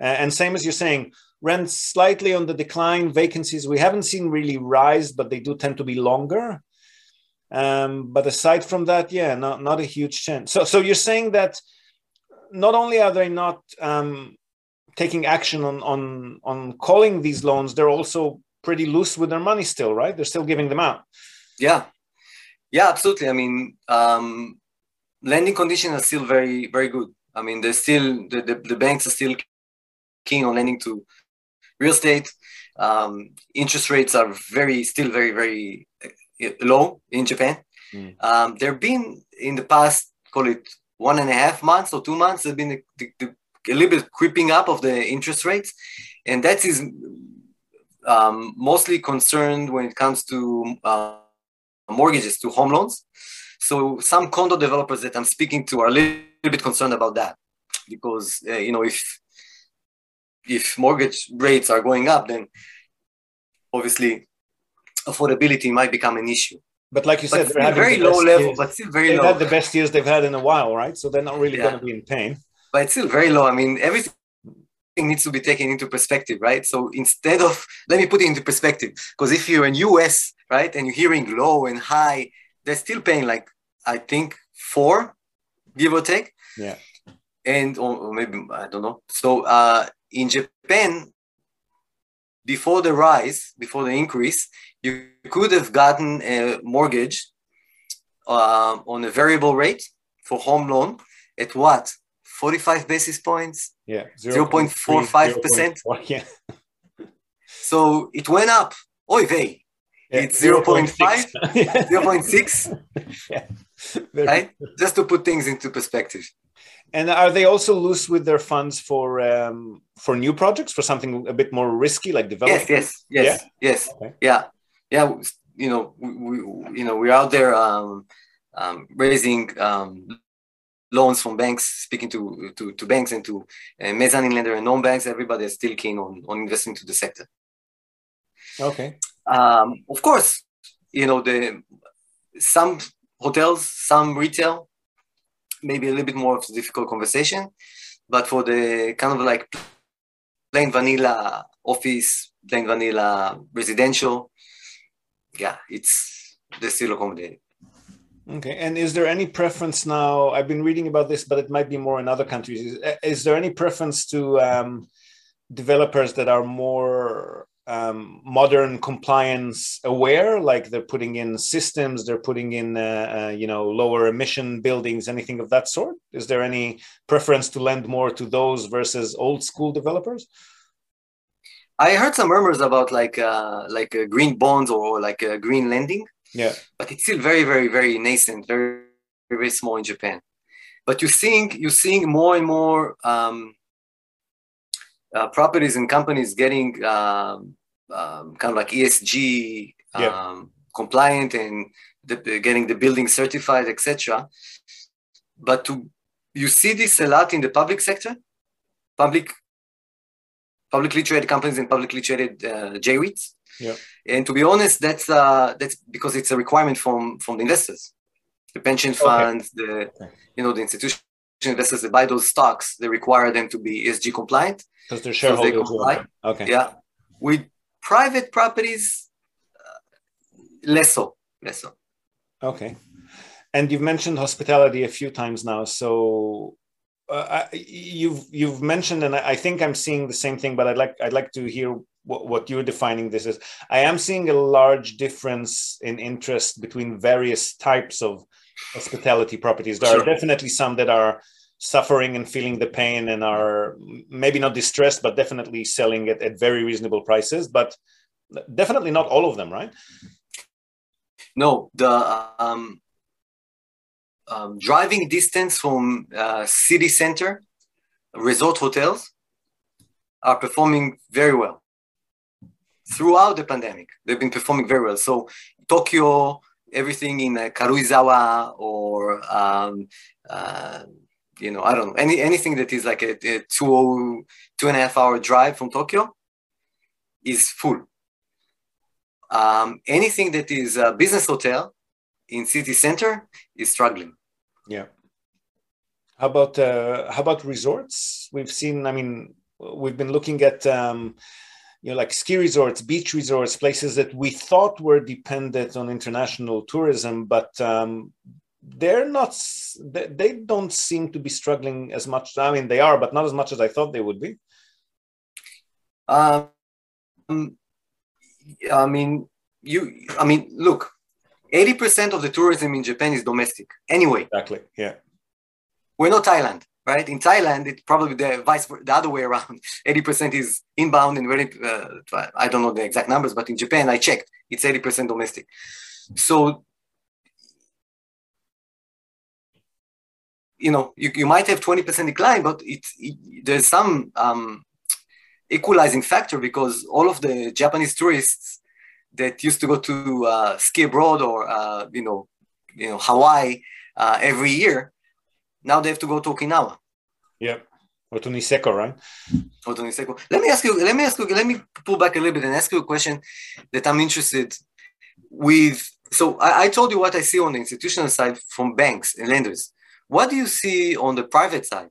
Uh, and same as you're saying, rents slightly on the decline, vacancies we haven't seen really rise, but they do tend to be longer. Um, but aside from that, yeah, not not a huge change. So so you're saying that not only are they not um, taking action on on on calling these loans, they're also pretty loose with their money still, right? They're still giving them out. Yeah, yeah, absolutely. I mean, um, lending conditions are still very very good. I mean, they're still the, the, the banks are still keen on lending to real estate. Um, interest rates are very still very very low in Japan. Mm. Um, there have been in the past, call it one and a half months or two months, there's been a, the, a little bit creeping up of the interest rates, and that is um, mostly concerned when it comes to uh, mortgages to home loans. So some condo developers that I'm speaking to are a little bit concerned about that because uh, you know if if mortgage rates are going up, then obviously affordability might become an issue. But like you said, they're very low level, years. but still very they've low. had the best years they've had in a while, right? So they're not really yeah. going to be in pain. But it's still very low. I mean, everything needs to be taken into perspective, right? So instead of let me put it into perspective, because if you're in US, right, and you're hearing low and high, they're still paying like I think four, give or take. Yeah. And or maybe I don't know. So uh, in Japan, before the rise, before the increase, you could have gotten a mortgage uh, on a variable rate for home loan at what? 45 basis points? Yeah 0.45 percent? yeah. So it went up. Oy vey. Yeah, it's 0.5 0.6 yeah. right? Just to put things into perspective and are they also loose with their funds for um, for new projects for something a bit more risky like development? Yes, yes, yes, yeah? yes, okay. yeah, yeah. You know, we, we, you know we're out there um, um, raising um, loans from banks, speaking to to, to banks and to uh, mezzanine lender and non-banks. Everybody is still keen on on investing to the sector. Okay. Um, of course, you know the some hotels, some retail maybe a little bit more of a difficult conversation. But for the kind of like plain vanilla office, plain vanilla residential, yeah, it's they still accommodating. Okay, and is there any preference now? I've been reading about this, but it might be more in other countries. Is, is there any preference to um, developers that are more um, modern compliance aware like they're putting in systems they're putting in uh, uh, you know lower emission buildings anything of that sort? Is there any preference to lend more to those versus old school developers? I heard some murmurs about like uh, like uh, green bonds or like uh, green lending. Yeah. But it's still very very very nascent very very small in japan. But you're seeing you're seeing more and more um, uh, properties and companies getting um, um, kind of like ESG yeah. Um, compliant and the, getting the building certified, etc. But to you see this a lot in the public sector, public publicly traded companies and publicly traded uh, J-REITs. Yeah. And to be honest, that's uh, that's because it's a requirement from from the investors, the pension funds, okay. the okay. you know the institutional investors that buy those stocks. They require them to be ESG compliant because they're shareholders. So they okay. Yeah. With private properties, uh, less so. Less so. Okay. And you've mentioned hospitality a few times now. So uh, you've you've mentioned, and I think I'm seeing the same thing, but I'd like I'd like to hear what, what you're defining this as. I am seeing a large difference in interest between various types of hospitality properties. There sure. are definitely some that are suffering and feeling the pain and are maybe not distressed, but definitely selling it at very reasonable prices. But definitely not all of them, right? No, the um, um, driving distance from uh, city center resort hotels are performing very well throughout the pandemic. They've been performing very well. So Tokyo, everything in uh, Karuizawa or um, uh, you know, I don't know, any anything that is like a, a two, two and a half hour drive from Tokyo is full. Um, anything that is a business hotel in city center is struggling. Yeah. How about uh, how about resorts? We've seen. I mean, we've been looking at um, you know, like ski resorts, beach resorts, places that we thought were dependent on international tourism, but um, they're not. They, don't seem to be struggling as much. I mean, they are, but not as much as I thought they would be. Um, I mean, you. I mean, look, eighty percent of the tourism in Japan is domestic. Anyway, exactly. Yeah, we're not Thailand right? In Thailand, it's probably the vice the other way around. 80% is inbound and very, uh, I don't know the exact numbers, but in Japan, I checked, it's 80% domestic. So, you know, you, you might have 20% decline, but it's, it, there's some um, equalizing factor because all of the Japanese tourists that used to go to uh, ski abroad or, uh, you know, you know, Hawaii uh, every year, now they have to go to Okinawa. Yeah. Or to Niseko, right? Or to Niseko. Let me ask you, let me ask you, let me pull back a little bit and ask you a question that I'm interested with. So I, I told you what I see on the institutional side from banks and lenders. What do you see on the private side?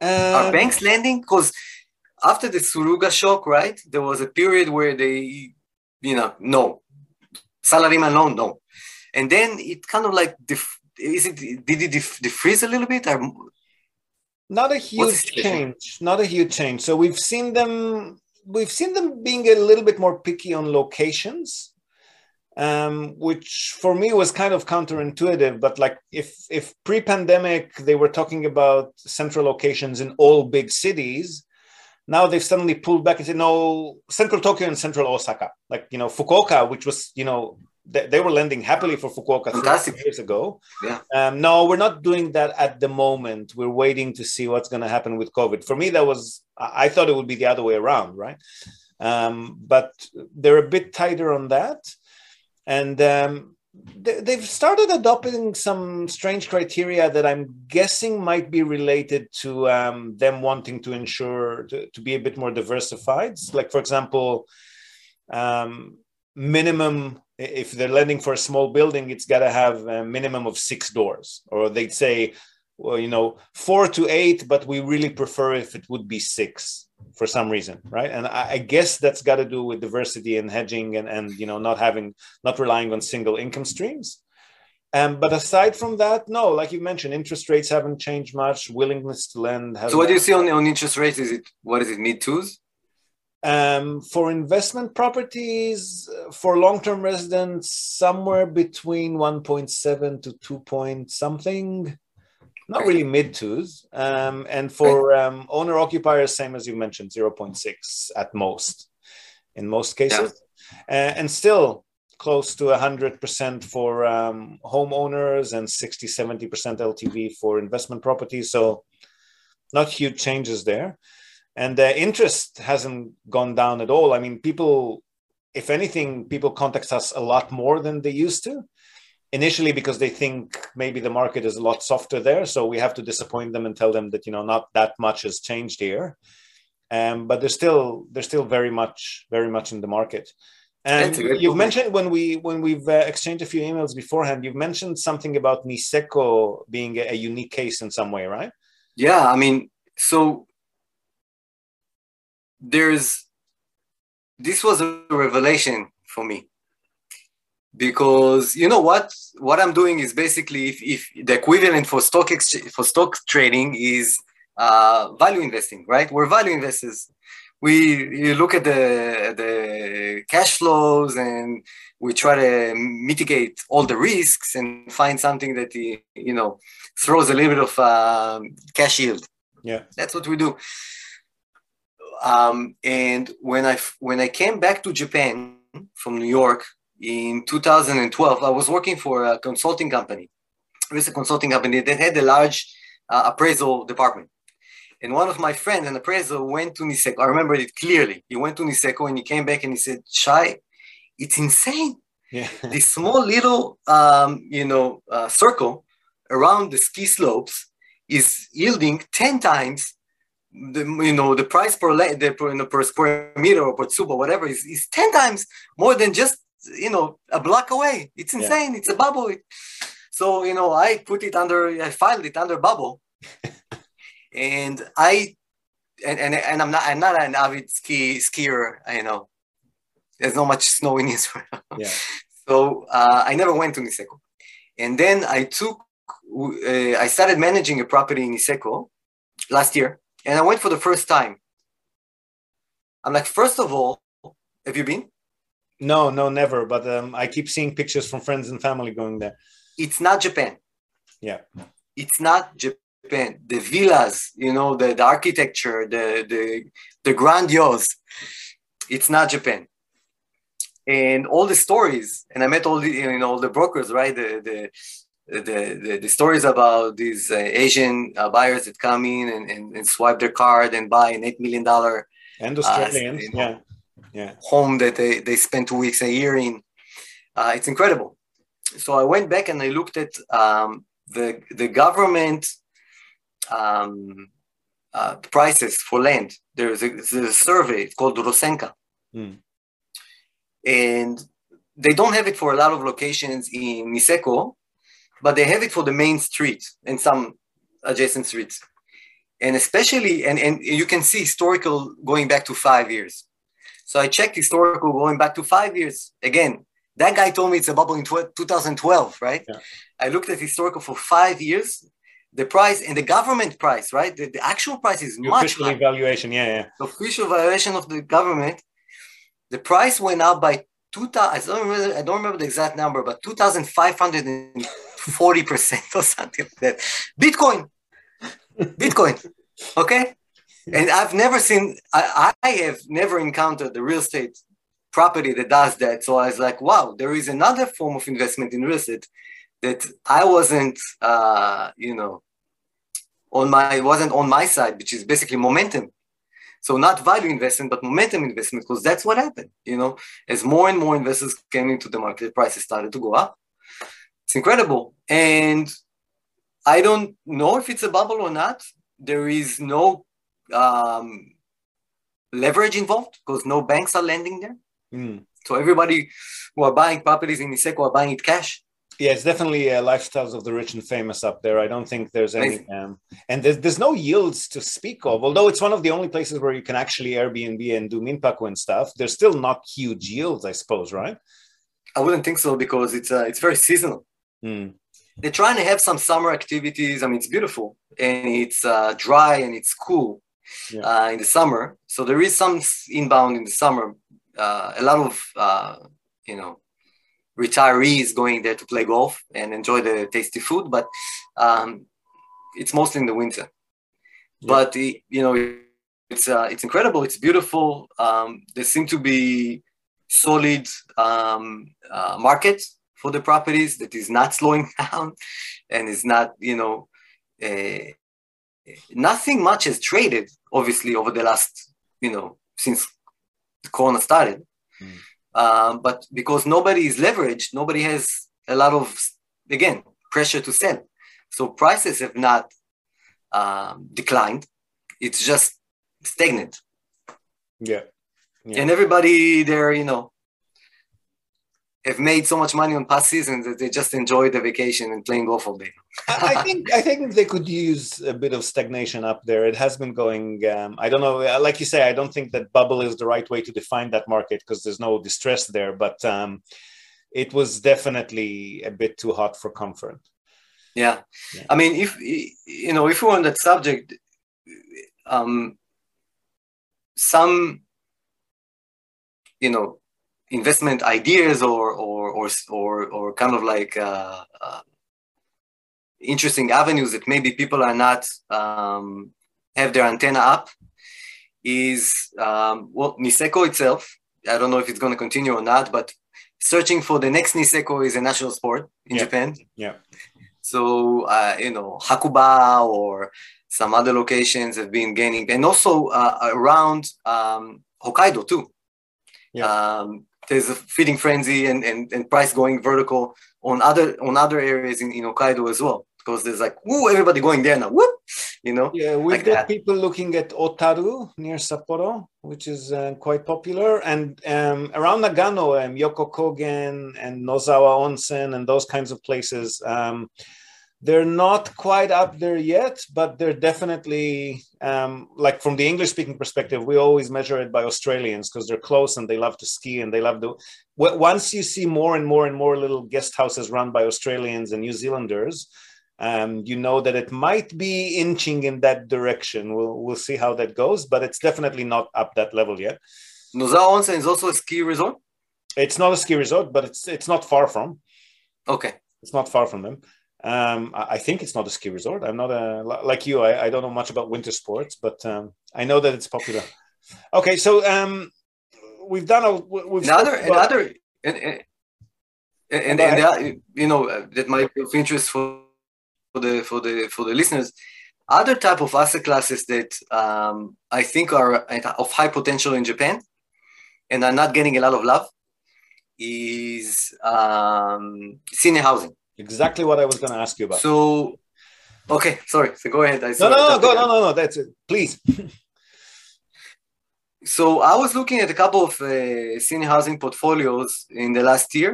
Are um, banks lending? Because after the Suruga shock, right, there was a period where they, you know, no, salaryman loan, no, and then it kind of like def- is it did it def- defreeze a little bit? Or, not a huge change. Not a huge change. So we've seen them. We've seen them being a little bit more picky on locations, um, which for me was kind of counterintuitive. But like, if if pre-pandemic they were talking about central locations in all big cities, now they've suddenly pulled back and said no, central Tokyo and central Osaka. Like you know Fukuoka, which was you know they, they were lending happily for Fukuoka three years ago. Yeah. Um, no, we're not doing that at the moment. We're waiting to see what's going to happen with COVID. For me, that was I thought it would be the other way around, right? Um, but they're a bit tighter on that, and um, they, have started adopting some strange criteria that I'm guessing might be related to um, them wanting to ensure to, to, be a bit more diversified. Like, for example, um, minimum if they're lending for a small building, it's got to have a minimum of six doors. Or they'd say, well, you know, four to eight, but we really prefer if it would be six for some reason, right? And I, I guess that's got to do with diversity and hedging and, and you know not having not relying on single income streams. Um, but aside from that, no, like you mentioned, interest rates haven't changed much. Willingness to lend. So, what do you see on, on interest rates? Is it what is it mid twos? Um, for investment properties, for long-term residents, somewhere between 1.7 to 2 point something, not really mid twos. Um, and for um, owner occupiers, same as you mentioned, 0.6 at most, in most cases. Yeah. Uh, and still close to 100% for um, homeowners and 60, 70% LTV for investment properties. So not huge changes there and the interest hasn't gone down at all. I mean, people, if anything, people contact us a lot more than they used to. Initially, because they think maybe the market is a lot softer there, so we have to disappoint them and tell them that you know not that much has changed here. Um, but they're still they're still very much very much in the market. And you've mentioned when we when we've uh, exchanged a few emails beforehand, you've mentioned something about Niseko being a, a unique case in some way, right? Yeah, I mean, so there's this was a revelation for me because you know what? What i'm doing is basically if, if the equivalent for stock exchange for stock trading is uh, value investing right? We're value investors. We you look at the the cash flows and we try to mitigate all the risks and find something that you know throws a little bit of um, cash yield. Yeah. That's what we do. Um, and when I when I came back to Japan from New York in 2012, I was working for a consulting company. It was a consulting company that had a large uh, appraisal department. And one of my friends, an appraiser, went to Niseko. I remember it clearly. He went to Niseko and he came back and he said, Shai, it's insane. Yeah. this small little, um, you know, uh, circle around the ski slopes is yielding 10 times the you know the price per le- the, per, you know, per square meter or per tsubo whatever is, is 10 times more than just you know a block away it's insane yeah. it's a bubble so you know i put it under i filed it under bubble and i and, and and I'm not I'm not an avid ski skier. You know, there's not much snow in Israel. Yeah. so uh, I never went to Niseko, and then I took uh, I started managing a property in Niseko last year, and I went for the first time. I'm like, first of all, have you been? No, no, never. But um, I keep seeing pictures from friends and family going there. It's not Japan. Yeah. It's not Japan. The villas, you know, the, the architecture, the, the, the grandiose, it's not Japan. And all the stories, and I met all the, you know, all the brokers, right? The, the, the, the, the stories about these uh, Asian uh, buyers that come in and, and, and, swipe their card and buy an $8 million and Australians, uh, yeah yeah. home that they, they spend two weeks a year in. Uh, it's incredible. So I went back and I looked at um, the, the government um, uh, prices for land. There's a, there's a survey it's called Rosenka. Mm. And they don't have it for a lot of locations in Niseko, but they have it for the main street and some adjacent streets. And especially, and, and you can see historical going back to five years. So I checked historical going back to five years. Again, that guy told me it's a bubble in 2012, right? Yeah. I looked at historical for five years. The price and the government price, right? The, the actual price is the much official higher. evaluation, yeah, yeah. The official valuation of the government, the price went up by two thousand. I don't remember. I don't remember the exact number, but two thousand five hundred and forty percent or something like that. Bitcoin, Bitcoin. Okay, and I've never seen, I, I have never encountered the real estate property that does that. So I was like, wow, there is another form of investment in real estate that I wasn't, uh, you know, on my wasn't on my side, which is basically momentum. So not value investment, but momentum investment, because that's what happened. You know, as more and more investors came into the market, prices started to go up. It's incredible, and I don't know if it's a bubble or not. There is no um, leverage involved because no banks are lending there. Mm. So everybody who are buying properties in Niseko are buying it cash. Yeah, it's definitely uh, lifestyles of the rich and famous up there. I don't think there's any, um, and there's, there's no yields to speak of. Although it's one of the only places where you can actually Airbnb and do minpaku and stuff. There's still not huge yields, I suppose, right? I wouldn't think so because it's uh, it's very seasonal. Mm. They're trying to have some summer activities. I mean, it's beautiful and it's uh, dry and it's cool yeah. uh, in the summer. So there is some inbound in the summer. Uh, a lot of uh, you know retirees going there to play golf and enjoy the tasty food, but um, it's mostly in the winter. Yeah. But you know it's uh, it's incredible. It's beautiful. Um, there seem to be solid um, uh, market for the properties that is not slowing down and is not you know uh, nothing much has traded, obviously, over the last, you know, since the Corona started. Mm. Um, but because nobody is leveraged, nobody has a lot of, again, pressure to sell. So prices have not um, declined. It's just stagnant. Yeah. yeah. And everybody there, you know, have made so much money on past seasons that they just enjoy the vacation and playing golf all day. I think I think they could use a bit of stagnation up there. It has been going. Um, I don't know. Like you say, I don't think that bubble is the right way to define that market because there's no distress there. But um, it was definitely a bit too hot for comfort. Yeah. yeah. I mean, if you know, if we're on that subject, um, some, you know, investment ideas or or or or, or kind of like uh, uh, interesting avenues that maybe people are not um, have their antenna up is um, well Niseko itself. I don't know if it's going to continue or not, but searching for the next Niseko is a national sport in yeah. Japan. Yeah. So uh, you know Hakuba or some other locations have been gaining, and also uh, around um, Hokkaido too. Yeah. Um, there's a feeding frenzy and, and, and price going vertical on other on other areas in, in Hokkaido as well. Because there's like, woo, everybody going there now, whoop, you know. Yeah, we've like got that. people looking at Otaru near Sapporo, which is uh, quite popular, and um, around Nagano, um, Yoko Kogen and Nozawa Onsen and those kinds of places. Um, they're not quite up there yet, but they're definitely um, like from the English speaking perspective, we always measure it by Australians because they're close and they love to ski and they love to. Once you see more and more and more little guest houses run by Australians and New Zealanders, um, you know that it might be inching in that direction. We'll we'll see how that goes, but it's definitely not up that level yet. Nozawa Onsen is also a ski resort. It's not a ski resort, but it's it's not far from. Okay. It's not far from them. Um, I think it's not a ski resort. I'm not a like you. I, I don't know much about winter sports, but um, I know that it's popular. Okay, so um, we've done a we've another about, another and and, and, and that, you know uh, that might be of interest for for the for the for the listeners. Other type of asset classes that um, I think are of high potential in Japan and are not getting a lot of love is um, senior housing exactly what I was going to ask you about. So, okay, sorry. So go ahead. I no, no, no, go, no, no, no. That's it. Please. so I was looking at a couple of uh, senior housing portfolios in the last year,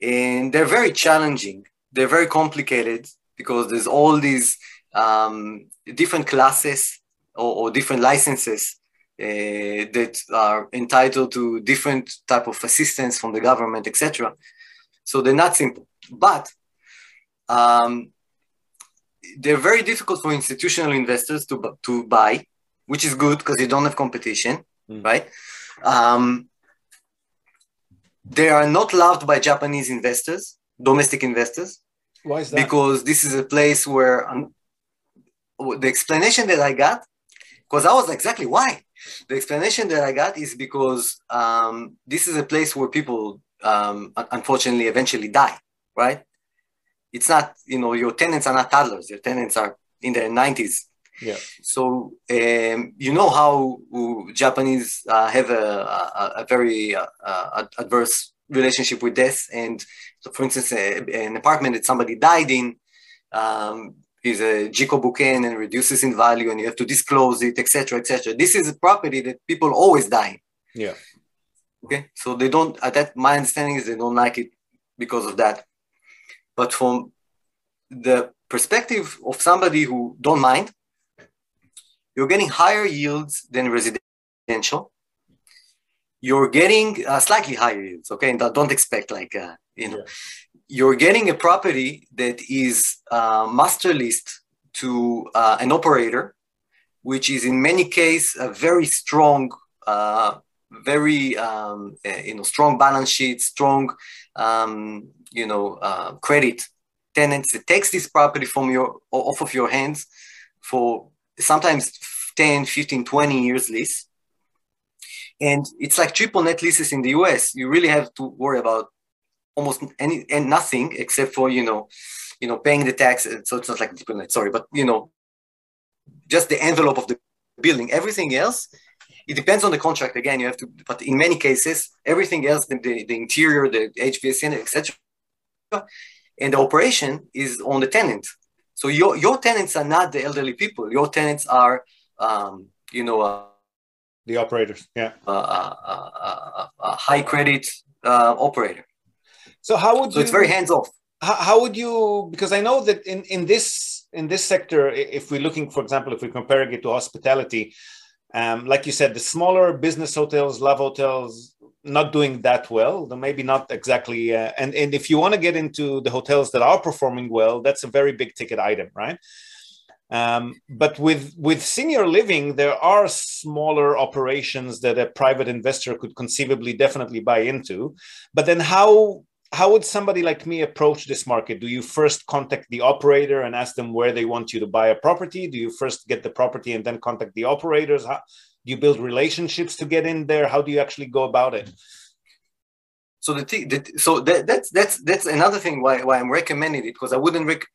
and they're very challenging. They're very complicated because there's all these um, different classes or, or different licenses uh, that are entitled to different type of assistance from the government, etc. So they're not simple. But um, they're very difficult for institutional investors to, to buy, which is good because they don't have competition, mm. right? Um, they are not loved by Japanese investors, domestic investors. Why is that? Because this is a place where um, the explanation that I got, because I was exactly why. The explanation that I got is because um, this is a place where people, um, unfortunately, eventually die, right? It's not you know your tenants are not toddlers. Your tenants are in their 90s yeah. So um, you know how japanese uh, have a, a, a very uh, uh, adverse relationship with death. And so for instance a, an apartment that somebody died in um, is a jikobuken and reduces in value and you have to disclose it etc etc this is a property that people always die yeah. Okay? So they don't at that my understanding is they don't like it because of that but from the perspective of somebody who don't mind, you're getting higher yields than residential. You're getting uh, slightly higher yields, okay? And don't expect like, uh, you know, yeah. you're getting a property that is uh, master leased to uh, an operator, which is in many cases a very strong, uh, very um, uh, you know strong balance sheet, strong um, you know uh, credit tenants. That takes this property from your off of your hands for sometimes 10 15 20 years lease. And it's like triple net leases in the us you really have to worry about almost any and nothing except for you know you know paying the tax. So it's not like triple net sorry but you know just the envelope of the building. Everything else it depends on the contract. Again you have to but in many cases everything else the, the, the interior the hvac etc and the operation is on the tenant. So your, your tenants are not the elderly people. Your tenants are um, you know uh, the operators yeah. a, a, a high credit uh, operator. So how would so you, it's very hands off how, how would you because i know that in in this in this sector if we're looking for example if we're comparing it to hospitality um, like you said, the smaller business hotels, love hotels, not doing that well. Maybe not exactly. Uh, and and if you want to get into the hotels that are performing well, that's a very big ticket item, right? Um, but with with senior living, there are smaller operations that a private investor could conceivably definitely buy into. But then how how would somebody like me approach this market? Do you first contact the operator and ask them where they want you to buy a property? Do you first get the property and then contact the operators? How, do you build relationships to get in there? How do you actually go about it? So the, the so that, that's that's that's another thing why, why I'm recommending it because I wouldn't rec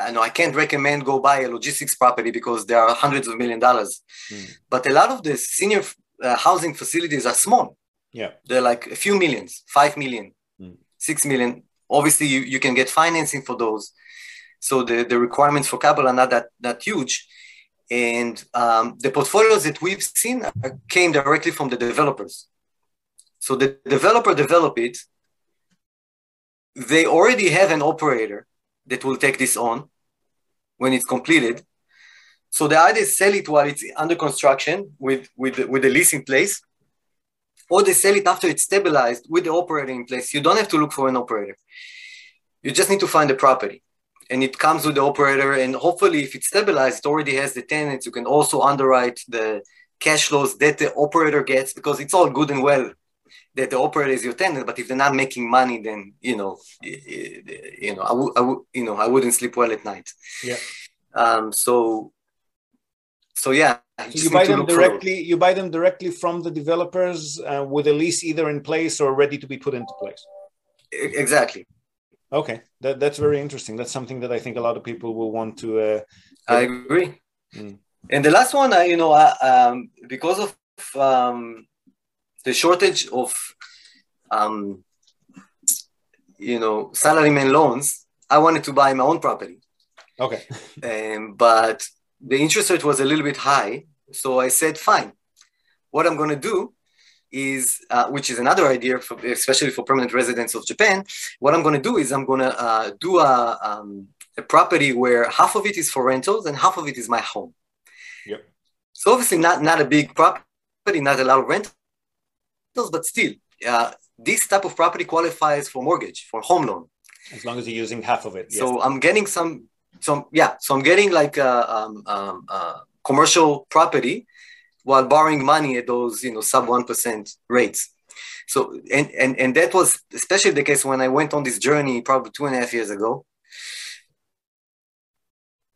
I know I can't recommend go buy a logistics property because there are hundreds of million dollars, mm. but a lot of the senior uh, housing facilities are small. Yeah, they're like a few millions, five million, six million. Obviously, you, you can get financing for those. So the, the requirements for capital are not that, that huge. And um, the portfolios that we've seen came directly from the developers. So the developer develop it. They already have an operator that will take this on when it's completed. So the idea is sell it while it's under construction with, with, with the lease in place, or they sell it after it's stabilized with the operator in place. You don't have to look for an operator. You just need to find the property. And it comes with the operator. And hopefully, if it's stabilized, it already has the tenants. You can also underwrite the cash flows that the operator gets because it's all good and well that the operator is your tenant, but if they're not making money, then you know, you know, I would, I would, you know, I wouldn't sleep well at night. Yeah. Um. So. So yeah. You, so you buy them directly. You buy them directly from the developers uh, with a lease either in place or ready to be put into place. Exactly. Okay, that that's very interesting. That's something that I think a lot of people will want to. Uh, I agree. Mm. And the last one, I, you know, I, um, because of um, the shortage of, um, you know, salaryman loans, I wanted to buy my own property. Okay. um, but the interest rate was a little bit high, so I said, fine. What I'm going to do is, uh, which is another idea, for, especially for permanent residents of Japan. What I'm going to do is I'm going to uh, do a, um, a property where half of it is for rentals and half of it is my home. Yep. So obviously not not a big property, not a lot of rentals, but still, uh, this type of property qualifies for mortgage, for home loan. As long as you're using half of it. Yes. So I'm getting some, some yeah. So I'm getting like a, um, um, uh, commercial property while borrowing money at those you know sub one percent rates. So and, and and that was especially the case when I went on this journey probably two and a half years ago.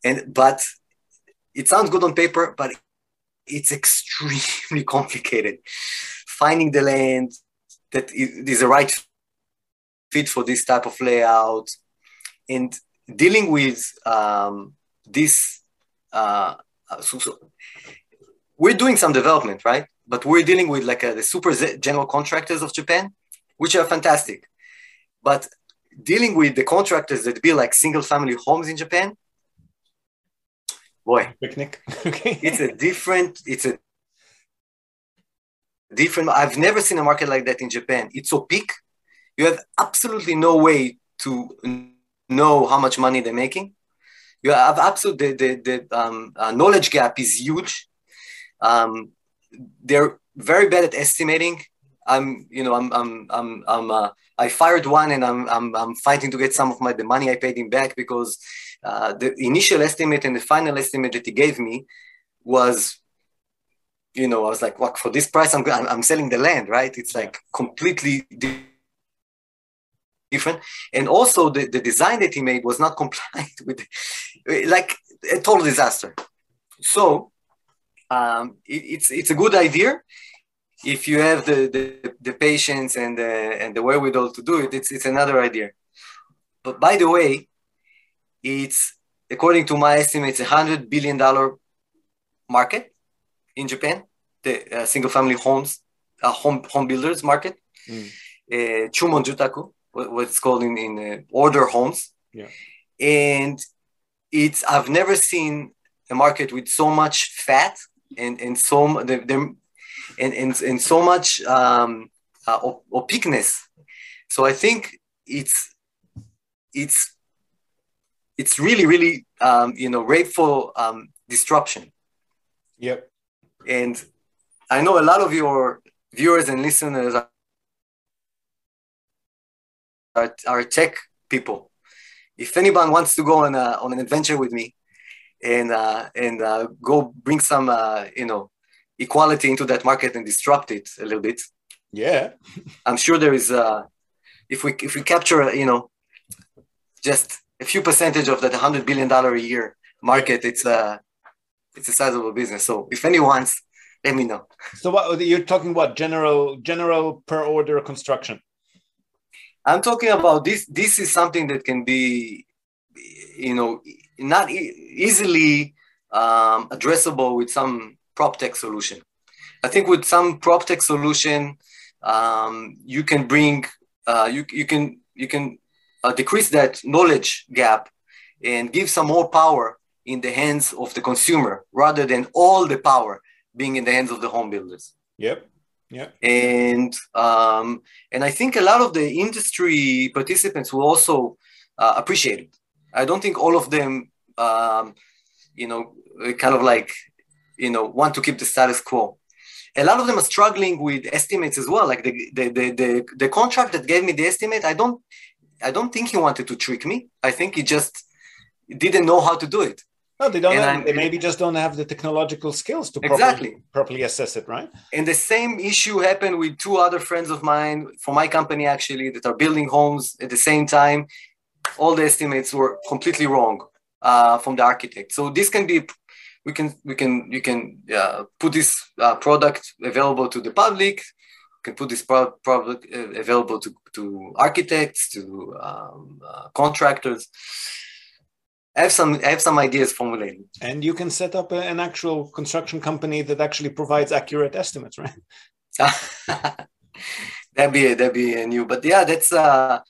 And but it sounds good on paper, but it's extremely complicated. Finding the land that is the right fit for this type of layout and dealing with um, this. Uh, so, so we're doing some development, right? But we're dealing with like a, the super general contractors of Japan, which are fantastic. But dealing with the contractors that build like single family homes in Japan, boy, picnic. okay. it's a different, it's a different. I've never seen a market like that in Japan. It's opaque. You have absolutely no way to know how much money they're making. You have absolutely the, the, the um, uh, knowledge gap is huge um, they're very bad at estimating. I'm, you know, I'm, I'm, I'm, I'm uh, I fired one and I'm, I'm, I'm fighting to get some of my the money I paid him back because uh, the initial estimate and the final estimate that he gave me was, you know, I was like, what for this price? I'm, I'm, I'm selling the land, right? It's like completely different. And also the, the design that he made was not compliant with, like a total disaster. So um, it, it's it's a good idea if you have the, the, the patience and the, and the wherewithal to do it. It's it's another idea. But by the way, it's according to my estimates, a hundred billion dollar market in Japan, the uh, single family homes, uh, home home builders market. Mm. Uh, Chumon Jutaku, what, it's called in, in uh, order homes. Yeah. And it's I've never seen a market with so much fat and and so the, the and, and and so much um, uh, opaqueness. So I think it's it's it's really really um, you know for um, disruption. Yep. And I know a lot of your viewers and listeners are, are, tech people. If anyone wants to go on a, on an adventure with me, and uh, and uh, go bring some uh, you know equality into that market and disrupt it a little bit. Yeah, I'm sure there is. Uh, if we if we capture you know just a few percentage of that 100 billion dollar a year market, it's a it's a sizable business. So if anyone's, let me know. So what you're talking about general general per order construction? I'm talking about this. This is something that can be, you know, not e- easily um, addressable with some prop tech solution. I think with some prop tech solution, um, you can bring uh, you you can you can uh, decrease that knowledge gap and give some more power in the hands of the consumer rather than all the power being in the hands of the home builders. Yep. Yeah. And um, and I think a lot of the industry participants will also uh, appreciate it I don't think all of them, um, you know, kind of like, you know, want to keep the status quo. A lot of them are struggling with estimates as well. Like the the the the, the contract that gave me the estimate, I don't I don't think he wanted to trick me. I think he just didn't know how to do it. No, they don't. Have, they maybe just don't have the technological skills to exactly properly, properly assess it, right? And the same issue happened with two other friends of mine from my company actually that are building homes at the same time. All the estimates were completely wrong uh, from the architect. So this can be, we can we can you can uh, put this uh, product available to the public. You can put this pro- product uh, available to to architects, to um, uh, contractors I have some I have some ideas formulated. And you can set up a, an actual construction company that actually provides accurate estimates, right? that'd be a, that'd be a new, but yeah, that's uh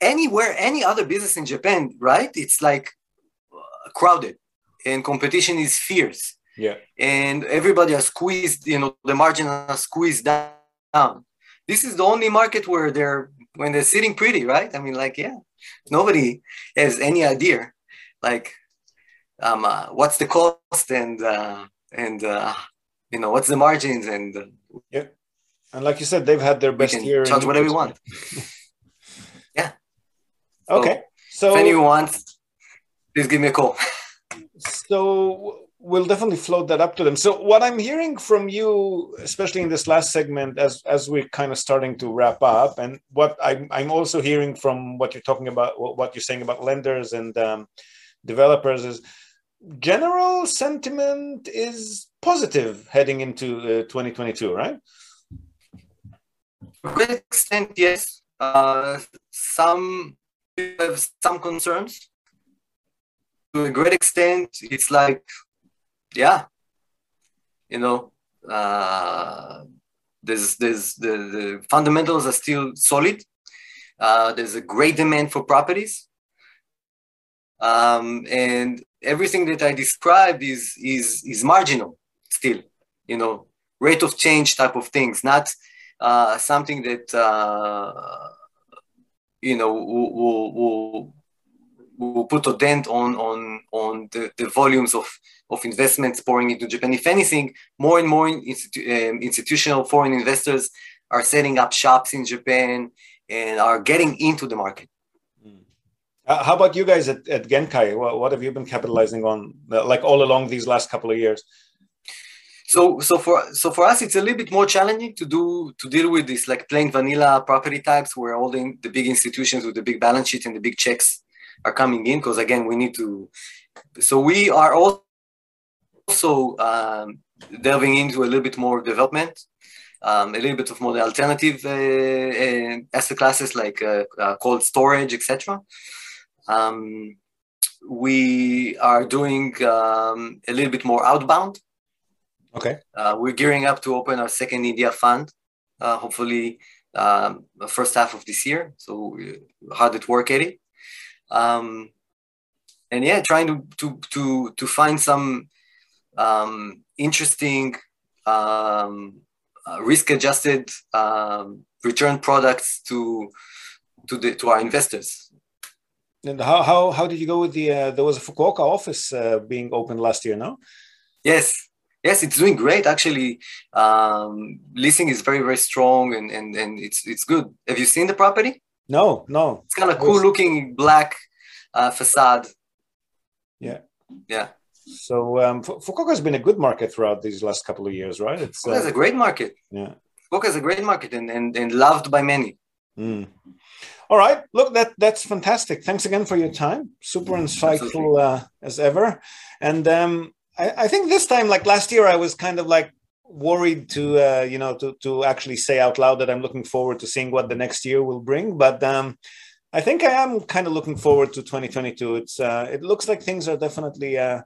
anywhere any other business in Japan, right? It's like crowded and competition is fierce. Yeah. And everybody are squeezed, you know, the margin are squeezed down. This is the only market where they're when they're sitting pretty, right? I mean, like, yeah, nobody has any idea like um, uh, what's the cost and uh, and uh, you know what's the margins and uh, yeah. And like you said they've had their best year charge whatever we want. Yeah. Okay. So, so if anyone wants please give me a call. So we'll definitely float that up to them. So what I'm hearing from you, especially in this last segment, as as we're kind of starting to wrap up, and what I'm I'm also hearing from what you're talking about, what you're saying about lenders and um, developers is general sentiment is positive heading into uh, 2022, right? To a great extent, yes. Uh, some have some concerns. To a great extent, it's like yeah, you know, uh, there's there's the, the fundamentals are still solid. Uh, there's a great demand for properties, um, and everything that I described is is is marginal still. You know, rate of change type of things, not uh, something that uh, you know will, will, will will put a dent on on on the, the volumes of of investments pouring into Japan. If anything, more and more institu- um, institutional foreign investors are setting up shops in Japan and are getting into the market. Hmm. Uh, how about you guys at, at Genkai? What, what have you been capitalizing on, uh, like all along these last couple of years? So, so for so for us, it's a little bit more challenging to do to deal with this like plain vanilla property types, where all the, the big institutions with the big balance sheet and the big checks are coming in because again we need to so we are also um, delving into a little bit more development um, a little bit of more alternative uh, uh, asset classes like uh, uh cold storage etc um, we are doing um, a little bit more outbound. Okay. Uh, we're gearing up to open our second india fund uh, hopefully um, the first half of this year. So hard at work at it um, and yeah, trying to to to to find some um, interesting um, uh, risk-adjusted um, return products to to the to our investors. And how how how did you go with the? Uh, there was a Fukuoka office uh, being opened last year, no? Yes, yes, it's doing great actually. Um, leasing is very very strong and and and it's it's good. Have you seen the property? No, no. It's kind of cool looking black uh, facade. Yeah. Yeah. So um, Fukuoka has been a good market throughout these last couple of years, right? It's uh, a great market. Yeah. Fukuoka is a great market and, and, and loved by many. Mm. All right. Look, that that's fantastic. Thanks again for your time. Super insightful uh, as ever. And um, I, I think this time, like last year, I was kind of like worried to uh, you know to to actually say out loud that I'm looking forward to seeing what the next year will bring. But um, I think I am kind of looking forward to 2022. It's uh, it looks like things are definitely uh,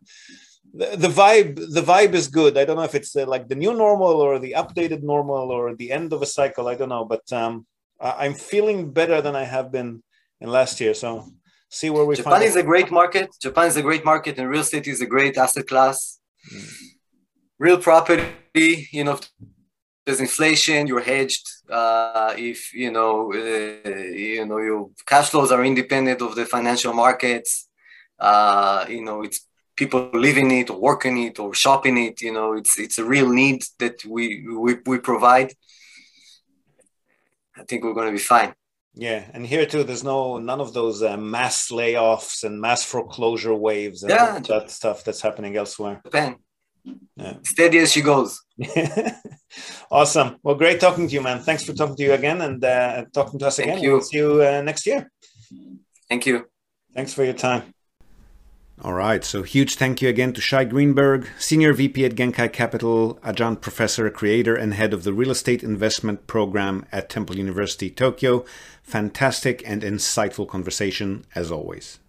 the, the vibe. The vibe is good. I don't know if it's uh, like the new normal or the updated normal or the end of a cycle. I don't know, but um, I'm feeling better than I have been in last year. So see where we. Japan is a great market. Japan is a great market, and real estate is a great asset class. Mm real property, you know, there's inflation, you're hedged. Uh, if you know, uh, you know, your cash flows are independent of the financial markets. Uh, you know, it's people living it or work in it or shopping it. You know, it's it's a real need that we we, we provide. I think we're going to be fine. Yeah, and here too, there's no none of those uh, mass layoffs and mass foreclosure waves and Yeah, that stuff that's happening elsewhere. Japan, Yeah. steady as she goes. awesome. Well, great talking to you, man. Thanks for talking to you again and uh, talking to us Thank again. you. We'll see you uh, next year. Thank you. Thanks for your time. All right, so huge thank you again to Shai Greenberg, Senior VP at Genkai Capital, adjunct professor, creator, and head of the Real Estate Investment Program at Temple University, Tokyo. Fantastic and insightful conversation, as always.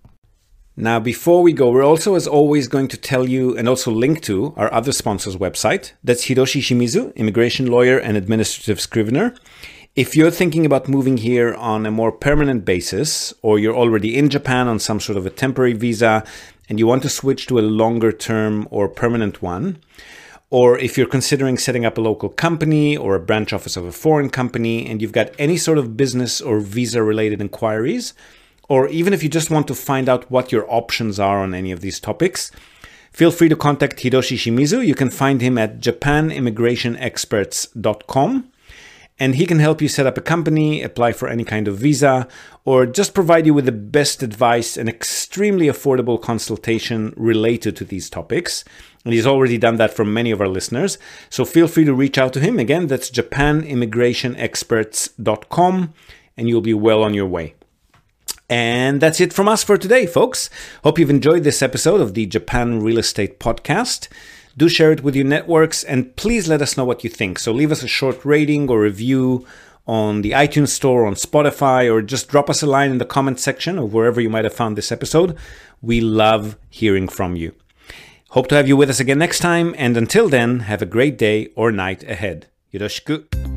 Now, before we go, we're also, as always, going to tell you and also link to our other sponsor's website. That's Hiroshi Shimizu, immigration lawyer and administrative scrivener. If you're thinking about moving here on a more permanent basis, or you're already in Japan on some sort of a temporary visa and you want to switch to a longer term or permanent one, or if you're considering setting up a local company or a branch office of a foreign company and you've got any sort of business or visa related inquiries, or even if you just want to find out what your options are on any of these topics, feel free to contact Hiroshi Shimizu. You can find him at japanimmigrationexperts.com and he can help you set up a company, apply for any kind of visa, or just provide you with the best advice and extremely affordable consultation related to these topics. And he's already done that for many of our listeners. So feel free to reach out to him. Again, that's japanimmigrationexperts.com, and you'll be well on your way. And that's it from us for today, folks. Hope you've enjoyed this episode of the Japan Real Estate Podcast. Do share it with your networks and please let us know what you think. So leave us a short rating or review on the iTunes Store, on Spotify, or just drop us a line in the comment section or wherever you might have found this episode. We love hearing from you. Hope to have you with us again next time, and until then, have a great day or night ahead. Yoroshiku.